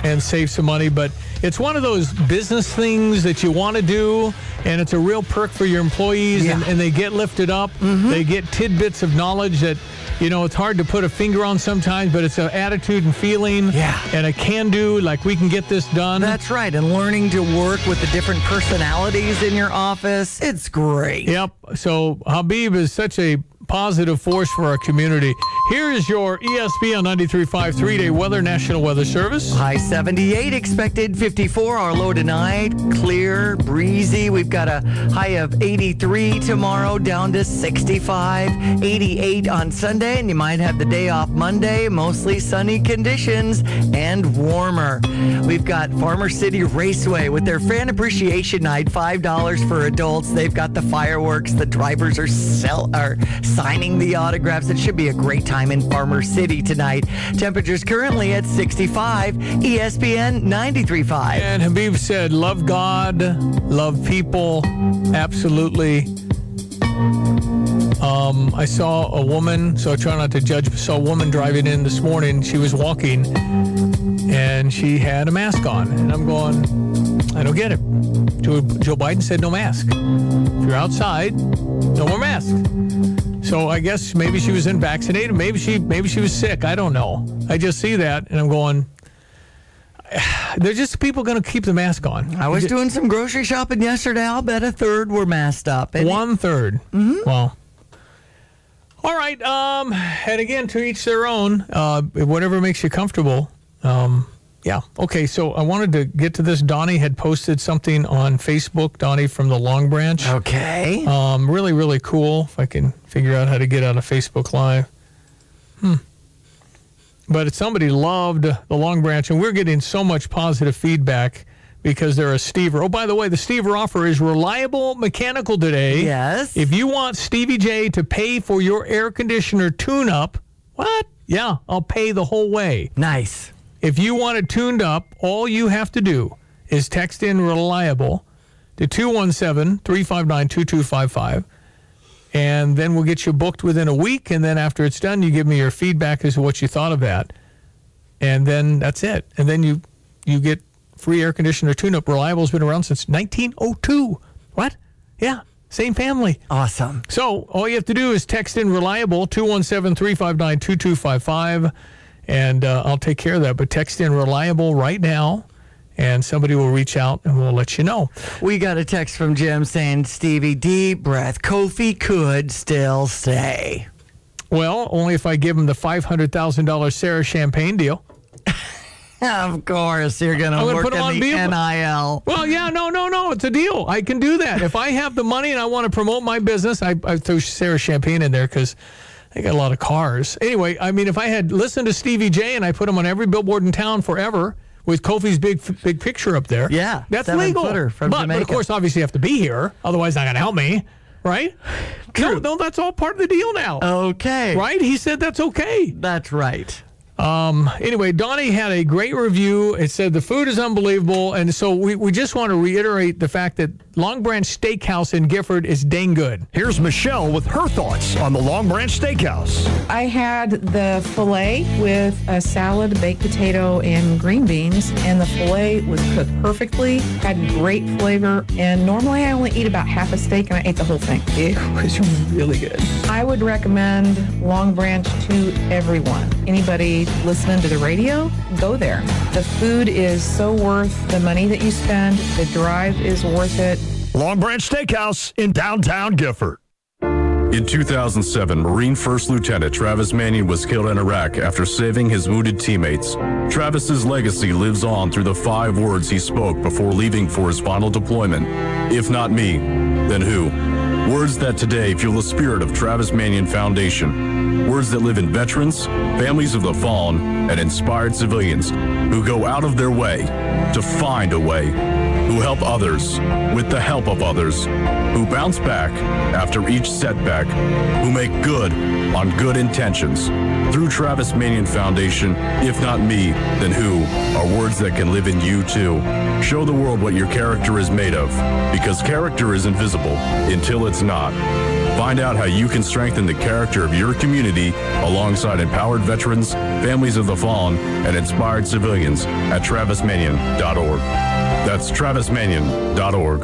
and save some money. But it's one of those business things that you want to do, and it's a real perk for your employees, and, and they get lifted up. Mm-hmm. They get tidbits of knowledge that, you know, it's hard to put a finger on sometimes, but it's an attitude and feeling Yeah. and a can do, like we can get this done. That's right. And learning to work with the different personalities in your office. It's great. Yep. So Habeeb is such a positive force for our community. Here is your ESPN 93.5 three-day weather National Weather Service. High 78 expected, 54 our low tonight. Clear, breezy. We've got a high of 83 tomorrow, down to 65, 88 on Sunday, and you might have the day off Monday. Mostly sunny conditions and warmer. We've got Farmer City Raceway with their fan appreciation night, $5 for adults. They've got the fireworks. The drivers are sell are signing the autographs. It should be a great time in Farmer City tonight. Temperatures currently at 65. ESPN 93.5. And Habeeb said, love God, love people, absolutely. Um, I saw a woman, so I try not to judge, but saw a woman driving in this morning. She was walking and she had a mask on. And I'm going, I don't get it. Joe, Biden said no mask. If you're outside, no more masks. So I guess maybe she was unvaccinated. Maybe she maybe she was sick. I don't know. I just see that and I'm going. There's just people going to keep the mask on. I was doing some grocery shopping yesterday. I'll bet a third were masked up. One third. Well. All right. Um, and again, to each their own. Uh, whatever makes you comfortable. Um, yeah. Okay. So I wanted to get to this. Donnie had posted something on Facebook. Donnie from the Long Branch. Okay. Um, really, really cool. If I can figure out how to get out of Facebook Live. Hmm. But somebody loved the Long Branch, and we're getting so much positive feedback because they're a Stever. Oh, by the way, the Stever offer is reliable mechanical today. Yes. If you want Stevie Jay to pay for your air conditioner tune up, what? Yeah, I'll pay the whole way. Nice. If you want it tuned up, all you have to do is text in reliable to 217 359 2255. And then we'll get you booked within a week. And then after it's done, you give me your feedback as to what you thought of that. And then that's it. And then you you get free air conditioner tune up. Reliable's been around since 1902. What? Yeah, same family. Awesome. So all you have to do is text in reliable 217 359 2255 and uh, I'll take care of that. But text in reliable right now and somebody will reach out and we'll let you know. We got a text from Jim saying, Stevie, deep breath. Kofi could still stay. Well, only if I give him the $500,000 Sarah Champagne deal. Of course, you're going to work put on the deal. NIL. Well, yeah, no, no, no. It's a deal. I can do that. if I have the money and I want to promote my business, I, I throw Sarah Champagne in there because they got a lot of cars. Anyway, I mean, if I had listened to Stevie Jay and I put him on every billboard in town forever with Kofi's big big picture up there, Yeah, that's legal. but, but of course, obviously, you have to be here. Otherwise, not going to help me, right? No, no, that's all part of the deal now. Okay. Right? He said that's okay. That's right. Um, anyway, Donnie had a great review. It said the food is unbelievable. And so we, we just want to reiterate the fact that Long Branch Steakhouse in Gifford is dang good. Here's Michelle with her thoughts on the Long Branch Steakhouse. I had the filet with a salad, baked potato, and green beans, and the filet was cooked perfectly, had great flavor, and normally I only eat about half a steak and I ate the whole thing. It was really good. I would recommend Long Branch to everyone. Anybody listening to the radio, go there. The food is so worth the money that you spend. The drive is worth it. Long Branch Steakhouse in downtown Gifford. In 2007, Marine First Lieutenant Travis Manion was killed in Iraq after saving his wounded teammates. Travis's legacy lives on through the five words he spoke before leaving for his final deployment. If not me, then who? Words that today fuel the spirit of Travis Manion Foundation. Words that live in veterans, families of the fallen, and inspired civilians who go out of their way to find a way, who help others with the help of others, who bounce back after each setback, who make good on good intentions. Through Travis Manion Foundation, if not me, then who, are words that can live in you too. Show the world what your character is made of, because character is invisible until it's not. Find out how you can strengthen the character of your community alongside empowered veterans, families of the fallen, and inspired civilians at travismanion.org. That's travismanion.org.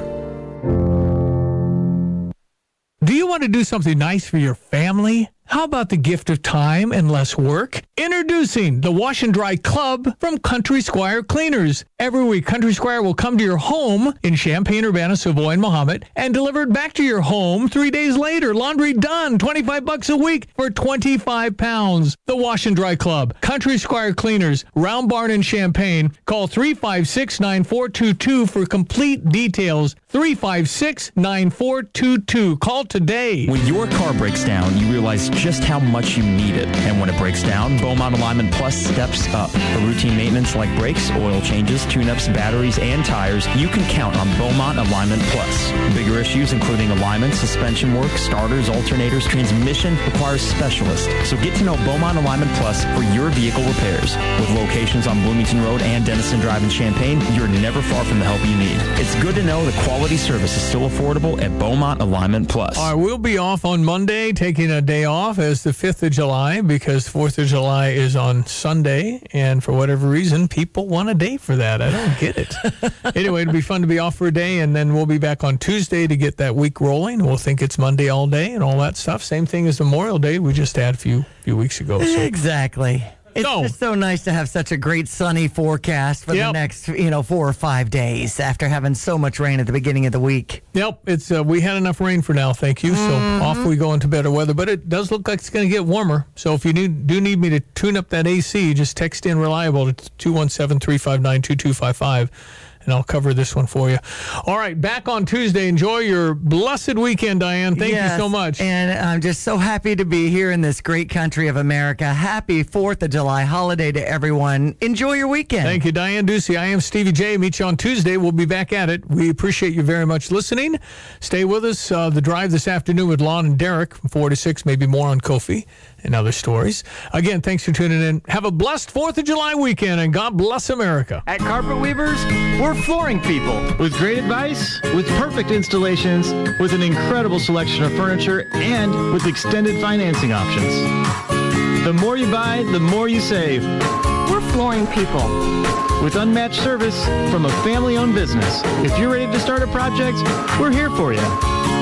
Do you want to do something nice for your family? How about the gift of time and less work? Introducing the Wash and Dry Club from Country Squire Cleaners. Every week, Country Squire will come to your home in Champaign, Urbana, Savoy, and Mahomet and deliver it back to your home three days later. Laundry done. 25 bucks a week for 25 pounds. The Wash and Dry Club. Country Squire Cleaners. Round Barn in Champaign. Call 356-9422 for complete details. 356-9422. Call today. When your car breaks down, you realize just how much you need it. And when it breaks down, Beaumont Alignment Plus steps up. For routine maintenance like brakes, oil changes, tune-ups, batteries, and tires, you can count on Beaumont Alignment Plus. Bigger issues including alignment, suspension work, starters, alternators, transmission requires specialists. So get to know Beaumont Alignment Plus for your vehicle repairs. With locations on Bloomington Road and Denison Drive in Champaign, you're never far from the help you need. It's good to know the quality service is still affordable at Beaumont Alignment Plus. All right, we'll be off on Monday, taking a day off as the 5th of July because 4th of July July is on Sunday, and for whatever reason, people want a day for that. I don't get it. anyway, it'll be fun to be off for a day, and then we'll be back on Tuesday to get that week rolling. We'll think it's Monday all day and all that stuff. Same thing as Memorial Day. We just had a few few weeks ago. So. Exactly. It's So- just so nice to have such a great sunny forecast for the next, you know, four or five days after having so much rain at the beginning of the week. Yep, it's uh, we had enough rain for now, thank you. So off we go into better weather, but it does look like it's going to get warmer. So if you need, do need me to tune up that AC, just text in reliable to 217-359-2255 and I'll cover this one for you. All right, back on Tuesday. Enjoy your blessed weekend, Diane. Thank Yes, you so much. And I'm just so happy to be here in this great country of America. Happy 4th of July holiday to everyone. Enjoy your weekend. Thank you, Diane Ducey. I am Stevie Jay. Meet you on Tuesday. We'll be back at it. We appreciate you very much listening. Stay with us. Uh, the drive this afternoon with Lon and Derek from 4 to 6, maybe more on Kofi and other stories. Again, thanks for tuning in. Have a blessed 4th of July weekend, and God bless America. At Carpet Weavers, we're flooring people with great advice, with perfect installations, with an incredible selection of furniture, and with extended financing options. The more you buy, the more you save. We're flooring people. With unmatched service from a family owned business. If you're ready to start a project, we're here for you.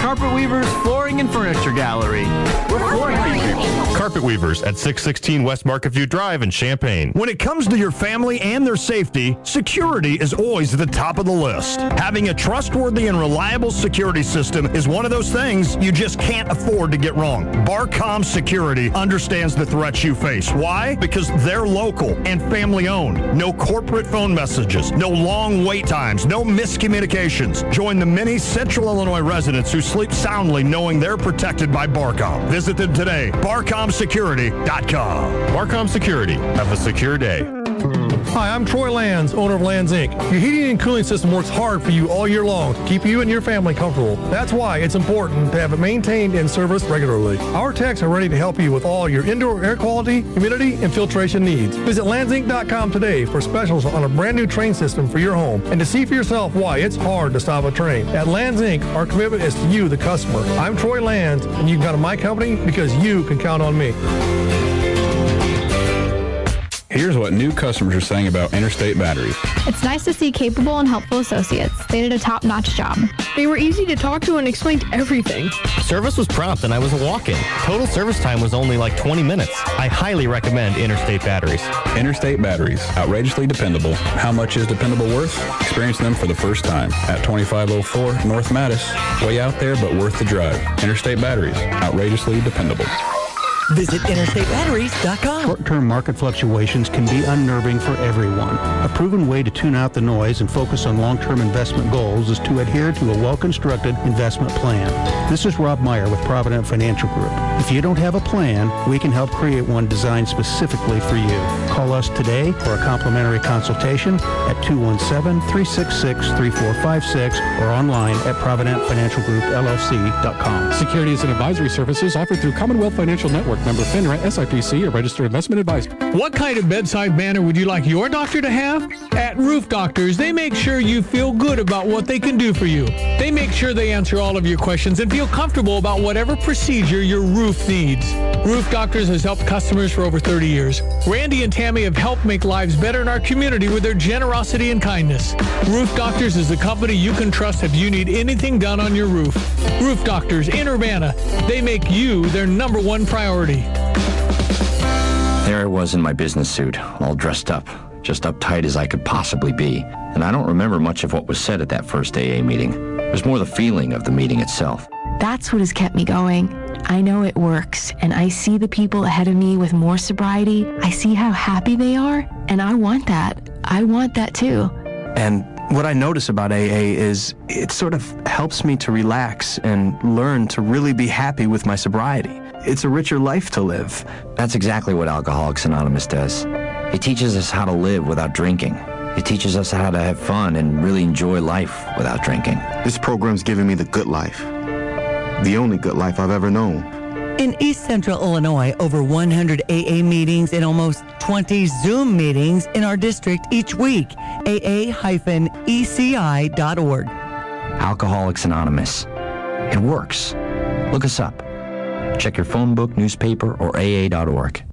Carpet Weavers Flooring and Furniture Gallery. We're flooring people. Carpet Weavers at 616 West Market View Drive in Champaign. When it comes to your family and their safety, security is always at the top of the list. Having a trustworthy and reliable security system is one of those things you just can't afford to get wrong. Barcom Security understands the threats you face. Why? Because they're local and family owned. No corporate phone messages, no long wait times, no miscommunications. Join the many Central Illinois residents who sleep soundly knowing they're protected by Barcom. Visit them today, barcomsecurity.com. Barcom Security. Have a secure day. Hi, I'm Troy Lands, owner of Lands Inc. Your heating and cooling system works hard for you all year long to keep you and your family comfortable. That's why it's important to have it maintained and serviced regularly. Our techs are ready to help you with all your indoor air quality, humidity, and filtration needs. Visit landsinc.com today for specials on a brand new Trane system for your home and to see for yourself why it's hard to stop a Trane. At Lands Inc., our commitment is to you, the customer. I'm Troy Lands, and you can count on my company because you can count on me. Here's what new customers are saying about Interstate Batteries. It's nice to see capable and helpful associates. They did a top-notch job. They were easy to talk to and explained everything. Service was prompt and I was a walk-in. Total service time was only like 20 minutes. I highly recommend Interstate Batteries. Interstate Batteries, outrageously dependable. How much is dependable worth? Experience them for the first time at 2504 North Mattis. Way out there, but worth the drive. Interstate Batteries, outrageously dependable. Visit interstatebatteries.com. Short-term market fluctuations can be unnerving for everyone. A proven way to tune out the noise and focus on long-term investment goals is to adhere to a well-constructed investment plan. This is Rob Meyer with Provident Financial Group. If you don't have a plan, we can help create one designed specifically for you. Call us today for a complimentary consultation at 217-366-3456 or online at providentfinancialgroupllc.com. Securities and advisory services offered through Commonwealth Financial Network, member FINRA, SIPC, a registered investment advisor. What kind of bedside manner would you like your doctor to have? At Roof Doctors, they make sure you feel good about what they can do for you. They make sure they answer all of your questions and feel comfortable about whatever procedure your roof needs. Roof Doctors has helped customers for over 30 years. Randy and Tammy have helped make lives better in our community with their generosity and kindness. Roof Doctors is the company you can trust if you need anything done on your roof. Roof Doctors in Urbana, they make you their number one priority. There I was in my business suit, all dressed up, just uptight as I could possibly be. And I don't remember much of what was said at that first AA meeting. It was more the feeling of the meeting itself. That's what has kept me going. I know it works, and I see the people ahead of me with more sobriety. I see how happy they are, and I want that. I want that too. And what I notice about AA is it sort of helps me to relax and learn to really be happy with my sobriety. It's a richer life to live. That's exactly what Alcoholics Anonymous does. It teaches us how to live without drinking. It teaches us how to have fun and really enjoy life without drinking. This program's giving me the good life. The only good life I've ever known. In East Central Illinois, over 100 AA meetings and almost 20 Zoom meetings in our district each week. AA-ECI.org. Alcoholics Anonymous. It works. Look us up. Check your phone book, newspaper, or AA.org.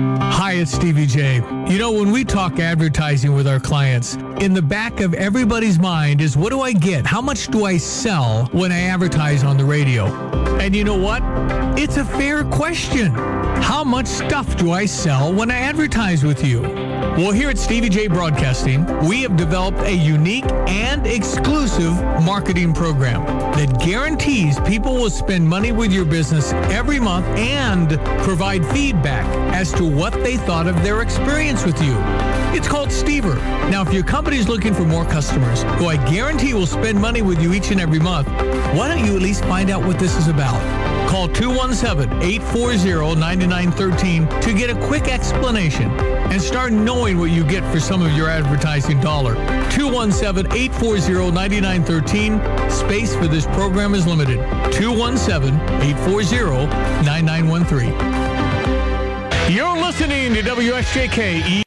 Hi, it's Stevie Jay. You know, when we talk advertising with our clients, in the back of everybody's mind is what do I get? How much do I sell when I advertise on the radio? And you know what? It's a fair question. How much stuff do I sell when I advertise with you? Well, here at Stevie Jay Broadcasting, we have developed a unique and exclusive marketing program that guarantees people will spend money with your business every month and provide feedback as to what they thought of their experience with you. It's called Stever. Now, if your company is looking for more customers who I guarantee will spend money with you each and every month, why don't you at least find out what this is about? Call 217-840-9913 to get a quick explanation and start knowing what you get for some of your advertising dollar. 217-840-9913. Space for this program is limited. 217-840-9913. You're listening to WSJK